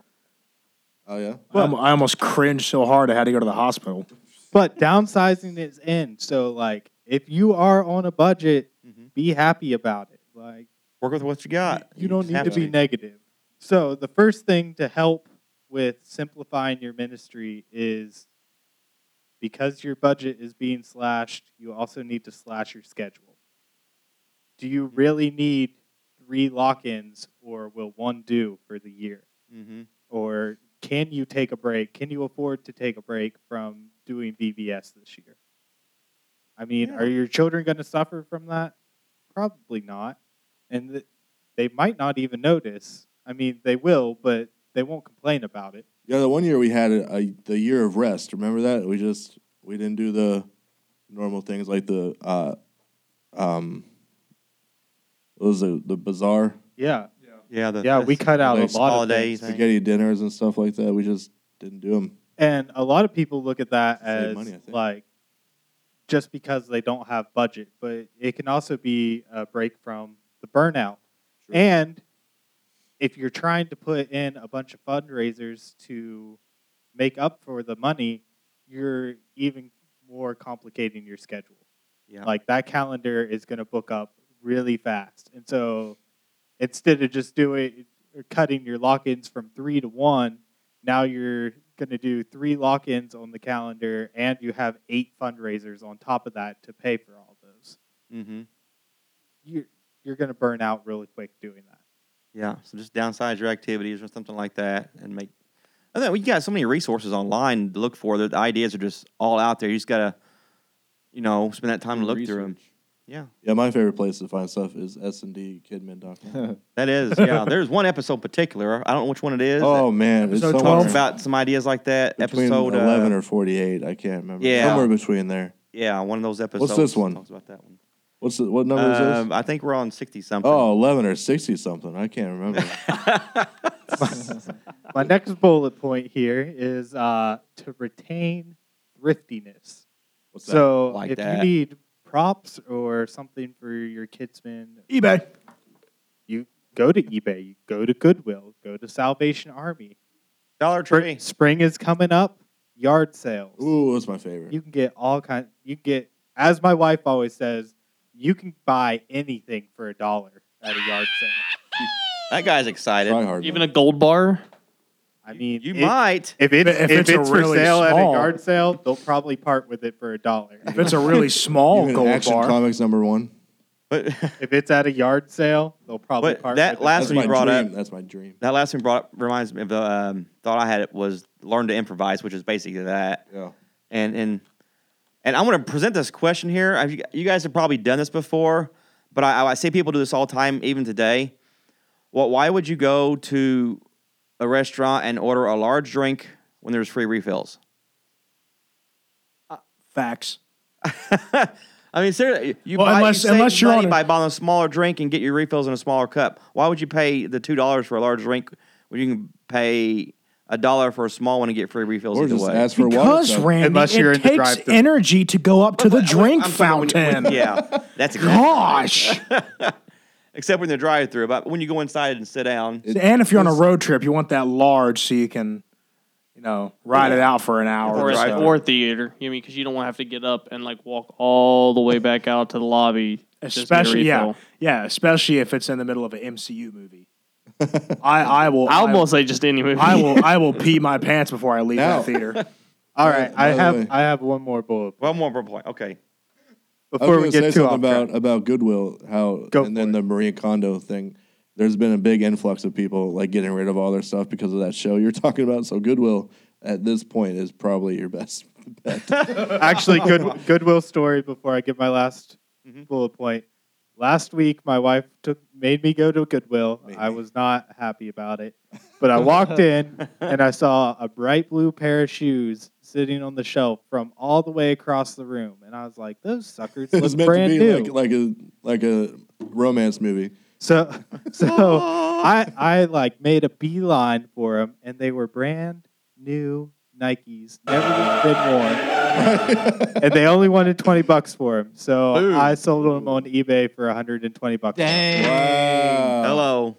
Oh yeah. I, I almost cringed so hard I had to go to the hospital. But downsizing is in. So like if you are on a budget, Mhm. be happy about it. Like Work with what you got. you don't need to be negative. So the first thing to help with simplifying your ministry is because your budget is being slashed, you also need to slash your schedule. Do you really need three lock-ins or will one do for the year? Mm-hmm. Or can you take a break? Can you afford to take a break from doing VBS this year? I mean, Yeah. are your children going to suffer from that? Probably not. And th- they might not even notice. I mean, they will, but they won't complain about it. Yeah, the one year we had a, a the year of rest. Remember that? We just we didn't do the normal things like the uh, um, what was it the bazaar Yeah. Yeah. The, Yeah, we cut out a like lot of holiday things. thing. spaghetti dinners and stuff like that. We just didn't do them. And a lot of people look at that Save as money, I think. like just because they don't have budget, but it can also be a break from the burnout. Sure. And if you're trying to put in a bunch of fundraisers to make up for the money, you're even more complicating your schedule. Yeah. Like that calendar is going to book up really fast. And so instead of just doing cutting your lock-ins from 3 to 1, now you're going to do 3 lock-ins on the calendar and you have 8 fundraisers on top of that to pay for all those. mm-hmm. You you're going to burn out really quick doing that. Yeah. So just downsize your activities or something like that, and make. I think we got so many resources online to look for. The ideas are just all out there. You just gotta, you know, spend that time to look through them. Research. Yeah, Yeah, my favorite place to find stuff is sndkidmin.com. <laughs> that is. Yeah, <laughs> there's one episode in particular. I don't know which one it is. oh man, it's Episode somewhere 12? talks about some ideas like that. between episode uh, eleven or forty-eight. I can't remember. Yeah. somewhere between there. Yeah, one of those episodes. What's this one? Talks about that one. What's the, what number is Um, this? I think we're on sixty something. Oh, 11 or sixty something. I can't remember. <laughs> My next bullet point here is uh, to retain thriftiness. What's that? So Like if that. you need props or something for your Kidmin, eBay. you go to eBay, you go to Goodwill, go to Salvation Army. Dollar Tree. Spring is coming up, yard sales. Ooh, that's my favorite. You can get all kind. You can get, as my wife always says, you can buy anything for a dollar at a yard sale. That guy's excited. Hard. Even man. a gold bar. I mean, You it- might. If it's If if, it's it's, a for really sale at a yard sale, they'll probably part with it for a dollar. If it's a really small Even gold Action bar, Comics number one. But <laughs> If it's at a yard sale, they'll probably But part that with last That's one my you brought dream. up. That's my dream. that last one brought up reminds me of the um, thought I had. It was learn to improvise, which is basically that. Yeah. And and and I'm going to present this question here. I've, you guys have probably done this before, but I, I see people do this all the time, even today. Well, why would you go to a restaurant and order a large drink when there's free refills? Uh, facts. <laughs> I mean, seriously, you, Well, buy, unless- you save unless you're money on a- by buying a smaller drink and get your refills in a smaller cup. Why would you pay the two dollars for a large drink when you can pay a dollar for a small one and get free refills Or either way? ask for a water Because cup. Randy, Unless you're it in the takes drive-thru. energy to go up to the But- drink I'm sorry, when- fountain. when- yeah, that's <laughs> exactly. Gosh. <laughs> Except when they're drive-through, but when you go inside and sit down, It- and if you're on a road trip, you want that large so you can, you know, ride it out for an hour. Or, or so. or theater. You know, because you don't want to have to get up and like walk all the way back out to the lobby. just to get a especially yeah, yeah, especially if it's in the middle of an MCU movie. <laughs> I I will I I, almost say just any movie. I will I will <laughs> pee my pants before I leave Now- that theater. <laughs> All right, By I the have way- I have one more bullet one more point. Okay, before I we was gonna get say too off about track. about Goodwill, how Go and then for the Maria Kondo thing. There's been a big influx of people like getting rid of all their stuff because of that show you're <laughs> talking about. So Goodwill at this point is probably your best <laughs> bet. <laughs> Actually, good Goodwill story before I give my last Mhm. bullet point. Last week, my wife took made me go to Goodwill. Made I was not happy about it, but I walked in and I saw a bright blue pair of shoes sitting on the shelf from all the way across the room, and I was like, "Those suckers <laughs> it was look meant to brand be new." like like a like a romance movie. So, <laughs> so <laughs> I I like made a beeline for them, and they were brand new Nikes, never been worn, and they only wanted twenty bucks for them. So Boom. I sold them on eBay for hundred and twenty bucks. Wow. hello.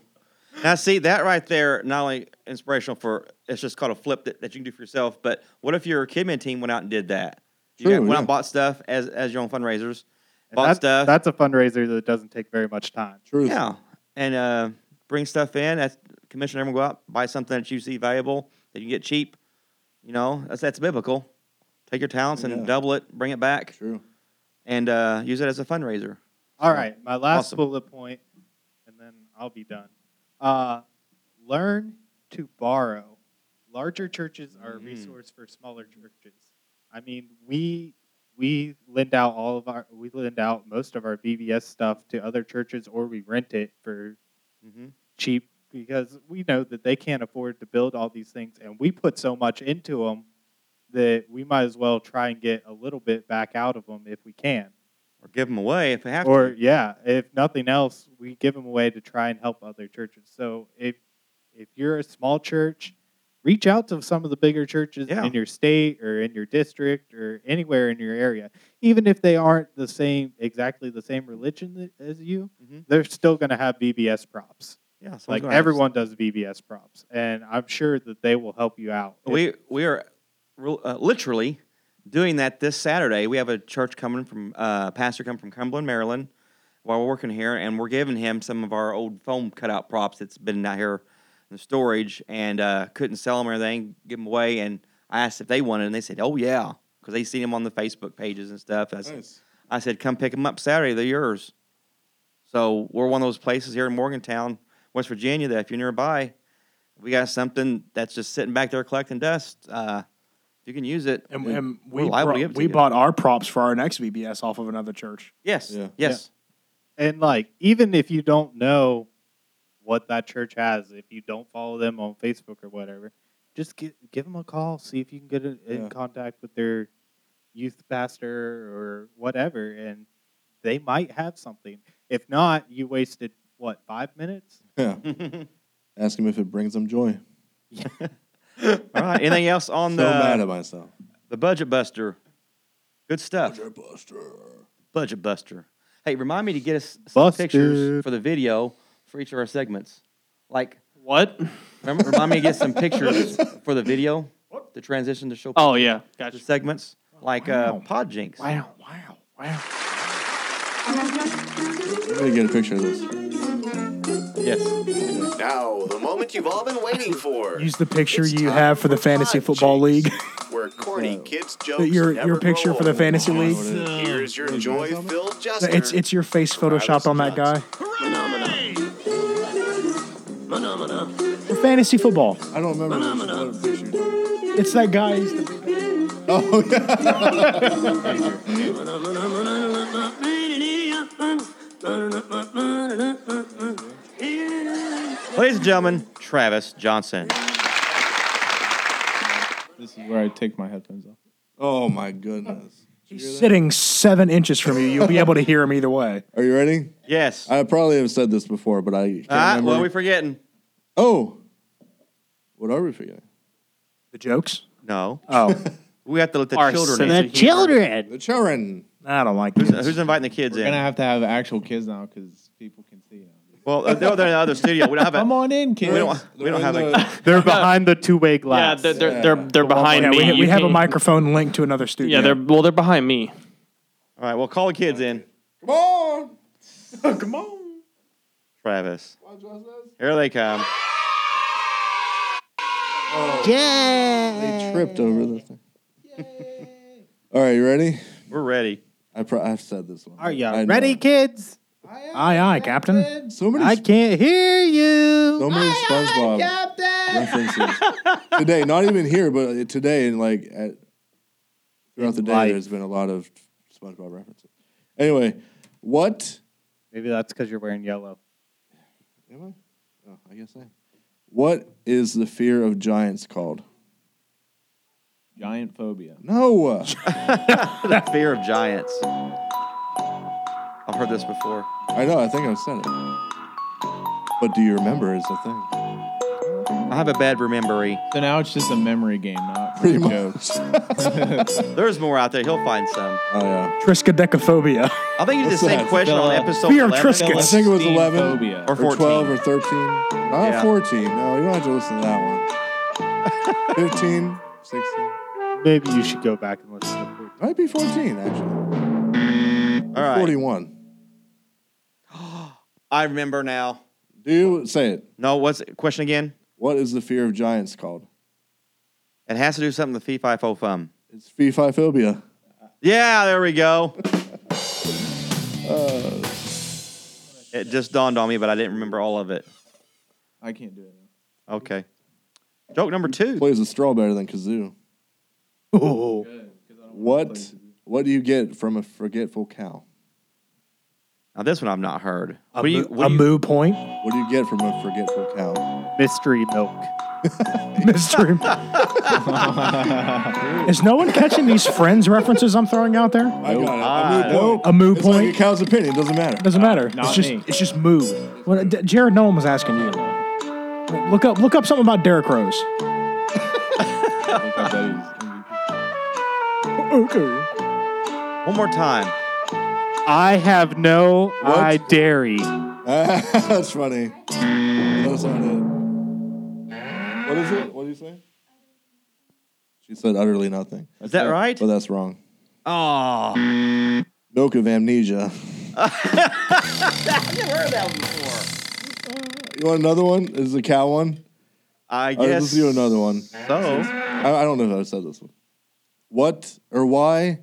Now, see that right there. Not only inspirational for it's just called a flip that, that you can do for yourself. But what if your Kidmin team went out and did that? You True, got- went out yeah. and bought stuff as as your own fundraisers. And Bought that's, stuff. that's a fundraiser that doesn't take very much time. Truth. Yeah, and uh, bring stuff in. That's commission everyone go out buy something that you see valuable that you can get cheap. You know, that's that's biblical. Take your talents and Yeah. double it, bring it back, True. and uh, use it as a fundraiser. All right, my last Awesome. bullet point, and then I'll be done. Uh, learn to borrow. Larger churches are a Mhm. resource for smaller churches. I mean, we we lend out all of our we lend out most of our VBS stuff to other churches, or we rent it for Mm-hmm. cheap because we know that they can't afford to build all these things, and we put so much into them that we might as well try and get a little bit back out of them if we can. Or give them away if we have Or to. yeah, if nothing else, we give them away to try and help other churches. So if if you're a small church, reach out to some of the bigger churches Yeah. in your state or in your district or anywhere in your area. Even if they aren't the same exactly the same religion as you, Mhm. they're still going to have VBS props. Yeah, Like gonna have to- everyone does VBS props, and I'm sure that they will help you out. We we are uh, literally doing that this Saturday. We have a church coming from uh, pastor coming from Cumberland, Maryland, while we're working here, and we're giving him some of our old foam cutout props that's been out here in the storage, and uh, couldn't sell them or anything, give them away. And I asked if they wanted, and they said, "Oh yeah," because they seen them on the Facebook pages and stuff. I said, Nice. I said, "Come pick them up Saturday. They're yours." So we're one of those places here in Morgantown, West Virginia, that if you're nearby, we got something that's just sitting back there collecting dust. Uh, you can use it. And, we- and we're we, brought- give it to we you. bought our props for our next VBS off of another church. Yes. Yeah. Yes. And like, even if you don't know what that church has, if you don't follow them on Facebook or whatever, just give give them a call. See if you can get in, in contact with their youth pastor or whatever, and they might have something. If not, you wasted what five minutes? Yeah. <laughs> Ask them if it brings them joy. <laughs> All right. Anything else on so mad the at myself. the budget buster? Good stuff. Budget buster. Budget buster. Hey, remind me to get us some pictures for the video for each of our segments. Like, What? rem- remind me to get some <laughs> pictures for the video The transition to show. Oh yeah, the gotcha. segments like uh, Wow. Pod Jinx. Wow, wow, wow. I'm gonna get a picture of this. Yes. Now, the moment you've all been waiting for. Use the picture It's you time have for the fantasy Pod football Jinx, league. Where corny <laughs> kids jokes your never your picture grow for the old. fantasy league. Here's your joy-filled jester. It's it's your face photoshopped on that guy. For fantasy football. I don't remember which, what picture. It's that guy. He's the Oh <laughs> yeah. Ladies and gentlemen, Travis Johnson. This is where I take my headphones off. Oh my goodness. He's sitting seven inches from you. You'll be able to hear him either way. Are you ready? Yes. I probably have said this before, but I can't Ah, remember. what are we forgetting? oh. What are we forgetting? The jokes? No. Oh, <laughs> We have to let the Our children sense in. of humor. The children. I don't like Who's, this. who's inviting the kids We're in? gonna have to have actual kids now because people can see now. Well, uh, they're, they're in the other studio. We don't have a. Come on in, kids. We don't. We don't have a. <laughs> They're behind the two-way Yeah, glass. they're they're they're, they're behind Yeah, me. we, we You have a can't- microphone linked to another studio. Yeah, they're well, they're behind me. All right. Well, call the kids in. Come on. <laughs> Come on. Travis. Here they come. Yeah. They tripped over this thing. Yay. All right, you ready? We're ready. I pro- I've said this one. Are you I know. ready, kids? Aye, aye, Captain. So many, I can't hear you. so many SpongeBob references <laughs> today. Not even here, but today and like at, throughout the day, Life. there's been a lot of SpongeBob references. Anyway, what? Maybe that's because you're wearing yellow. Am I? Oh, I guess I. am. What is the fear of giants called? Giant phobia. No. <laughs> The fear of giants. I've heard this before. I know. I think I've said it. But do you remember? Is the thing. I have a bad memory. So now it's just a memory game, not Pretty real much. jokes. <laughs> There's more out there. He'll find some. Oh yeah. Triskaidekaphobia. I think you did the same that? question on Philip. episode Fear of 11. Triscuits. I think it was 11 phobia. Or or 14. 12 or 13. Not Yeah. 14. No, you don't have to listen to that one. <laughs> 15, 16. Maybe you should go back and listen to it. Might be 14, actually. All right. 41. I remember now. Do you say it? No, what's the question again? What is the fear of giants called? It has to do something with fee fi fo fum. It's fee fi phobia. Yeah, there we go. <laughs> Uh, It just dawned on me, but I didn't remember all of it. I can't do it. Okay. Joke number two. plays a straw better than kazoo. Oh. What what do you get from a forgetful cow? Now this one I've not heard. A, What do you? moo- What a do you moo point. What do you get from a forgetful cow? Mystery milk. <laughs> Mystery. milk. <laughs> Is no one catching these friends references I'm throwing out there? I got it. A moo point. A moo It's like a point. cow's opinion. Doesn't matter. Doesn't matter. Not it's just me. it's just moo. Well, D- Jared, no one was asking you. Look up look up something about Derrick Rose. Look up that he's MVP. Okay. One more time. I have no What? I dairy. <laughs> That's funny. That's not it. What is it? What do you say? She said utterly nothing. Is that right? But that's wrong. Oh, Milk of amnesia. <laughs> I've never heard that one before. You want another one? Is the cow one? I All right, guess let's do another one. so. I, I don't know if I said this one. What or why?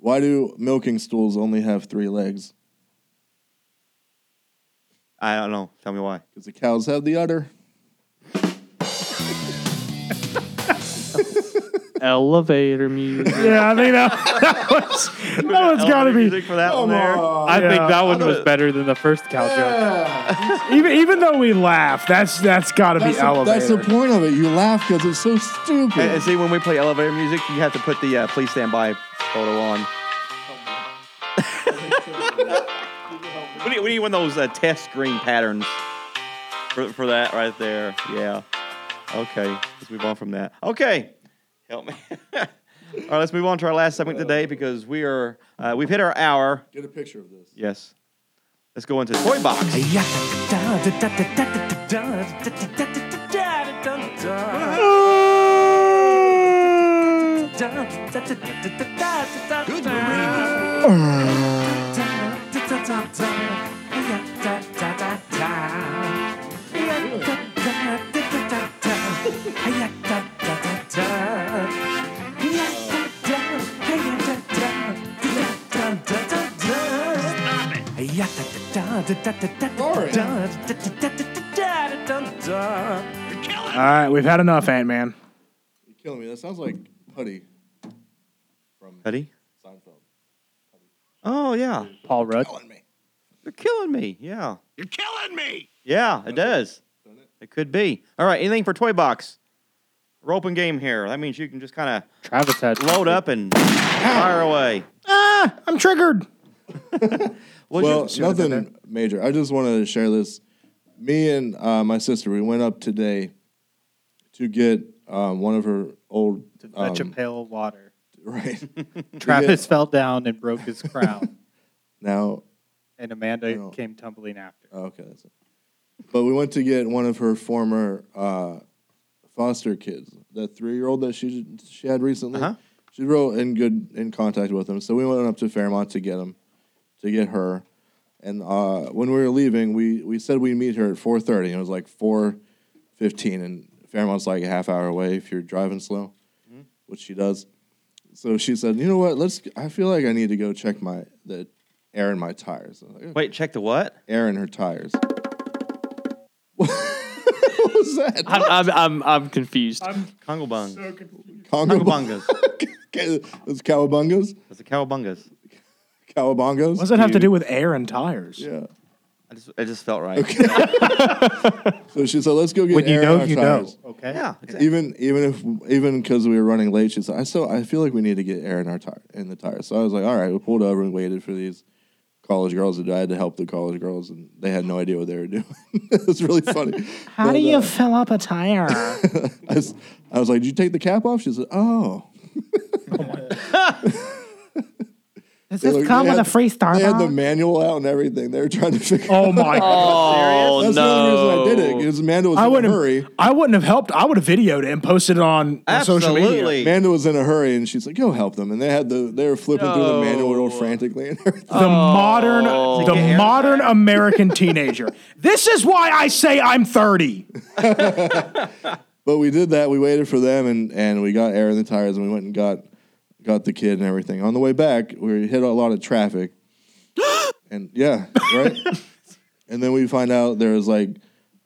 Why do milking stools only have three legs? I don't know. Tell me why. Because the cows have the udder. Elevator music. Yeah, I think that, <laughs> that was that one's got to be. music for that one there. I Yeah. think that one was better than the first cow joke. Even even though we laugh, that's that's got to be That's the, elevator. that's the point of it. You laugh because it's so stupid. And, and see, when we play elevator music, you have to put the uh, "Please Stand By" photo on. we, need, we need one of those uh, test screen patterns for, for that right there. Yeah. Okay. Let's move on from that. Okay. Help me. <laughs> All right. Let's move on to our last segment today because we are uh, we've hit our hour. Get a picture of this. Yes. Let's go into toy box. <laughs> All right, we've had enough, Ant Man. You're killing me. That sounds like Puddy from Seinfeld. Oh yeah. Paul Rudd. Killing me. You're killing me. Yeah. You're killing me. Yeah, it does. It could be. All right. Anything for toy box? We're open game here. That means you can just kind Travis had of load up and fire away. Ah, I'm triggered. <laughs> What'd well, you- should've nothing major. I just wanted to share this. Me and uh, my sister, we went up today to get um, one of her old. to fetch um, a pail of water. Right. <laughs> Travis fell down and broke his crown, <laughs> now, and Amanda No. came tumbling after. oh, okay, that's it. But we went to get one of her former uh, foster kids, that three-year-old that she she had recently. Uh-huh. She's real in good in contact with him. So we went up to Fairmont to get him, to get her. And uh, when we were leaving, we, we said we'd meet her at four thirty. and It was like four fifteen, and Fairmont's like a half hour away if you're driving slow, which she does. So she said, "You know what? Let's. I feel like I need to go check my the air in my tires. I was like, Wait, check the what? air in her tires. <laughs> what was that? I'm, I'm, I'm, I'm confused. Congo bung. Congo Congo bungas. Those cowabungas? That's the cowabungas. Cowabongos? What does that have to do with air and tires? Yeah. I just, it just felt right. <laughs> So she said, "Let's go get When you air in know, our you tires." know. Okay. Yeah. exactly. Even even if even because we were running late, she said, "I still I feel like we need to get air in our tire in the tire." So I was like, "All right." We pulled over and waited for these college girls. And I had to help the college girls, and they had no idea what they were <laughs> doing. it was really funny. <laughs> How But, do you uh, fill up a tire? <laughs> I was, I was like, "Did you take the cap off?" She said, "Oh." Does They this look- come they with a had- free They had the manual out and everything. They were trying to <laughs> figure. Oh my god! Oh That's no! the only reason I did it because Amanda was I in a wouldn't. hurry. I wouldn't have helped. I would have videoed it and posted it on, on social media. Absolutely. Amanda was in a hurry, and she's like, "Go help them." And they had the they were flipping through the manual real frantically and everything. The oh. modern, Oh. the Get air modern American teenager. <laughs> This is why I say I'm 30. <laughs> But we did that. We waited for them, and and we got air in the tires, and we went and got got the kid and everything. On the way back, we hit a lot of traffic, <gasps> and yeah, right. and then we find out there was like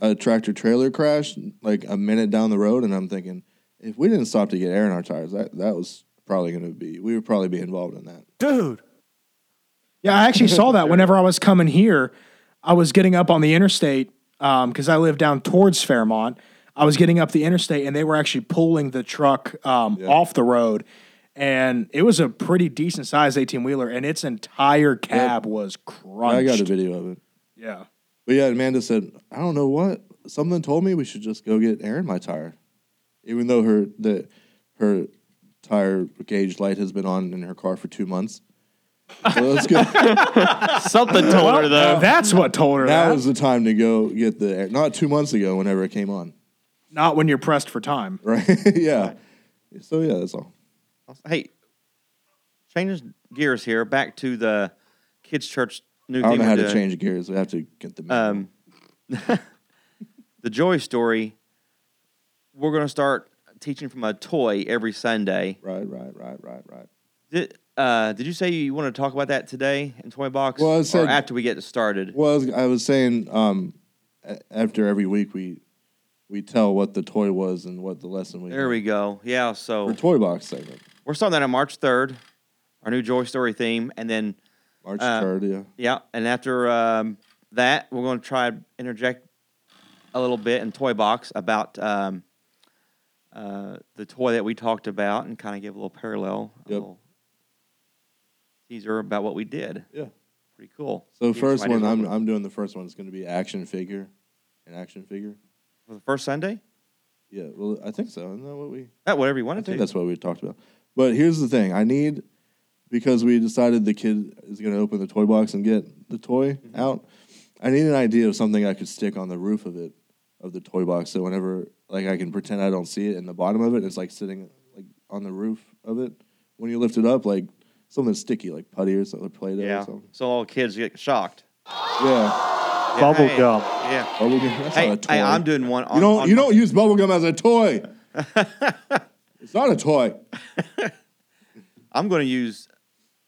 a tractor trailer crash, like a minute down the road, and I'm thinking, if we didn't stop to get air in our tires, that that was probably going to be we would probably be involved in that. Dude. Yeah, I actually saw that whenever I was coming here. I was getting up on the interstate because I live down towards Fairmont. I was getting up the interstate and they were actually pulling the truck um, off the road. And it was a pretty decent sized 18 wheeler, and its entire cab was crunched. I got a video of it. Yeah. But yeah, Amanda said, I don't know what. Something told me we should just go get air in my tire. Even though her the her tire gauge light has been on in her car for two months. So let's go. <laughs> Something told her though. That's what told her now that. is the time to go get the air. Not two months ago, whenever it came on. Not when you're pressed for time. Right? <laughs> yeah. So yeah, that's all. Hey, changing gears here. Back to the kids' church new I don't thing know how to doing. change gears. We have to get the. Um, <laughs> the joy story. We're going to start teaching from a toy every Sunday. right, right, right, right, right. Did, uh, did you say you want to talk about that today in Toy Box? Well, I or said- after we get started. Well, I was, I was saying um, after every week we we tell what the toy was and what the lesson we. There we go. Yeah. So For toy box segment, we're starting that on March 3rd, our new Joy Story theme. And then, March Uh, third. Yeah. yeah. And after um, that, we're going to try to interject a little bit in Toy Box about um, uh, the toy that we talked about and kind of give a little parallel, a Yep. little teaser about what we did. Yeah. Pretty cool. So the Give first one, I'm I'm doing the first one. It's going to be action figure, an action figure. For the first Sunday? Yeah. Well, I think so. Isn't that what we? That whatever you I want to think do. that's what we talked about. But here's the thing: I need because we decided the kid is going to open the toy box and get the toy Mm-hmm. out. I need an idea of something I could stick on the roof of it, of the toy box, so whenever like I can pretend I don't see it in the bottom of it, it's like sitting like on the roof of it. When you lift it up, like something sticky, like putty or something, Play-Doh or Yeah. something. So all kids get shocked. Yeah. Yeah, Bubble hey, gum. Yeah. Bubble gum. That's Hey, not a toy. hey, I'm doing one. On, you don't on you my- don't use bubble gum as a toy. <laughs> it's not a toy. <laughs> I'm going to use.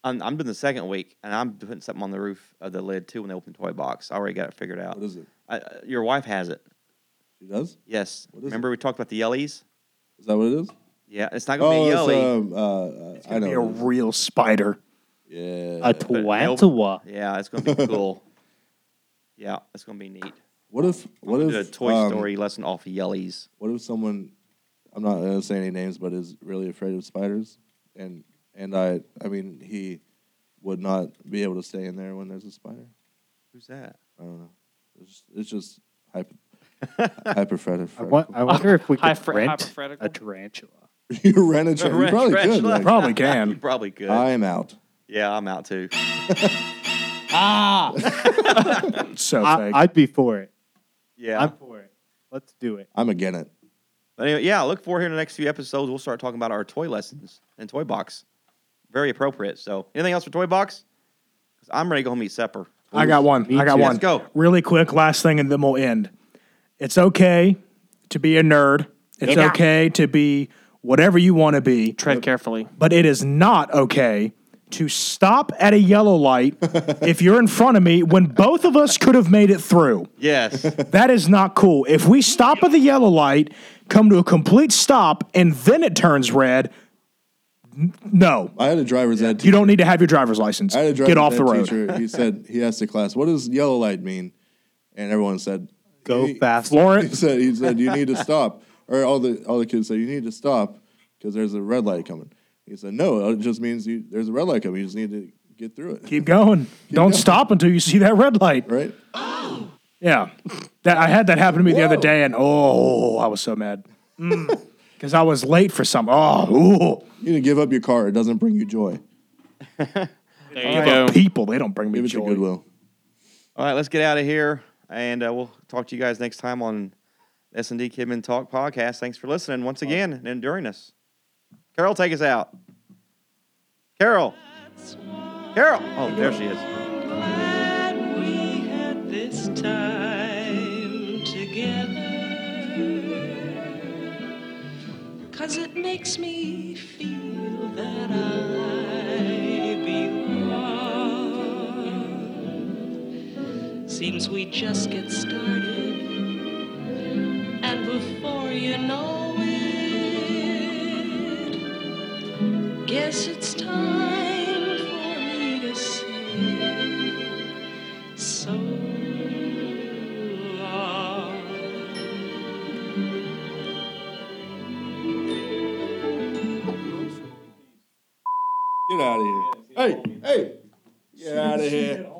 I'm, I'm doing the second week, and I'm putting something on the roof of the lid too when they open the toy box. I already got it figured out. What is it? I, uh, your wife has it. She does. Yes. What is Remember we talked about the yellies? Is that what it is? Yeah, it's not going to Oh, be it's, yelly. um, uh, uh, I Be a what it is. real spider. Yeah. A But nope. Twantua. Yeah, it's going to be <laughs> cool. yeah, it's going to be neat. What if what I'm if gonna do a Toy um, Story lesson off yellies? What if someone I'm not gonna say any names, but is really afraid of spiders, and and I I mean he would not be able to stay in there when there's a spider. Who's that? I don't know. It's, it's just hyper hyperfretted. I, wa- I wonder if we could Hyper- rent hypothetical? <laughs> a <laughs> tarantula. you rent a tra- you probably could. Tarantula. like, Probably <laughs> you can. probably could. I am out. yeah, I'm out too. Ah, So I, fake. I'd be for it. Yeah. I'm for it. Let's do it. I'm again it. But anyway, yeah, look forward here in the next few episodes. We'll start talking about our toy lessons and toy box. Very appropriate. So, anything else for toy box? 'Cause I'm ready to go home and eat supper. I got one. Me I got too. one. Let's go. Really quick, last thing, and then we'll end. It's okay to be a nerd. It's Yeah. okay to be whatever you want to be, Tread carefully. but it is not okay to stop at a yellow light <laughs> if you're in front of me when both of us could have made it through. Yes. That is not cool. If we stop at the yellow light, come to a complete stop, and then it turns red, n- no. I had a driver's ed. You don't need to have your driver's license. I had a driver's Get off ed the road. teacher. He said he asked the class, "What does yellow light mean?" And everyone said, Go he- fast. <laughs> He said, "He said you need to stop," or all the all the kids said, "You need to stop because there's a red light coming." He said, "No, it just means you, there's a red light coming. You just need to get through it." keep going. <laughs> Don't going. stop until you see that red light. right? Yeah, that I had that happen to me the other day, and oh, I was so mad <laughs> because I was late for some. Oh, ooh. You need to give up your car. It doesn't bring you joy. <laughs> There you Give go. up people, they don't bring me Give it to joy. Goodwill. All right, let's get out of here, and uh, we'll talk to you guys next time on S and D Kidmin Talk podcast. Thanks for listening once again and enduring us. Carol, take us out. Carol. Carol. Oh, there she is. glad we had this time together. Cause it makes me feel that I belong. Seems we just get started. And before you know guess it's time for me to say so long. Get out of here. Hey, hey. Get out of here.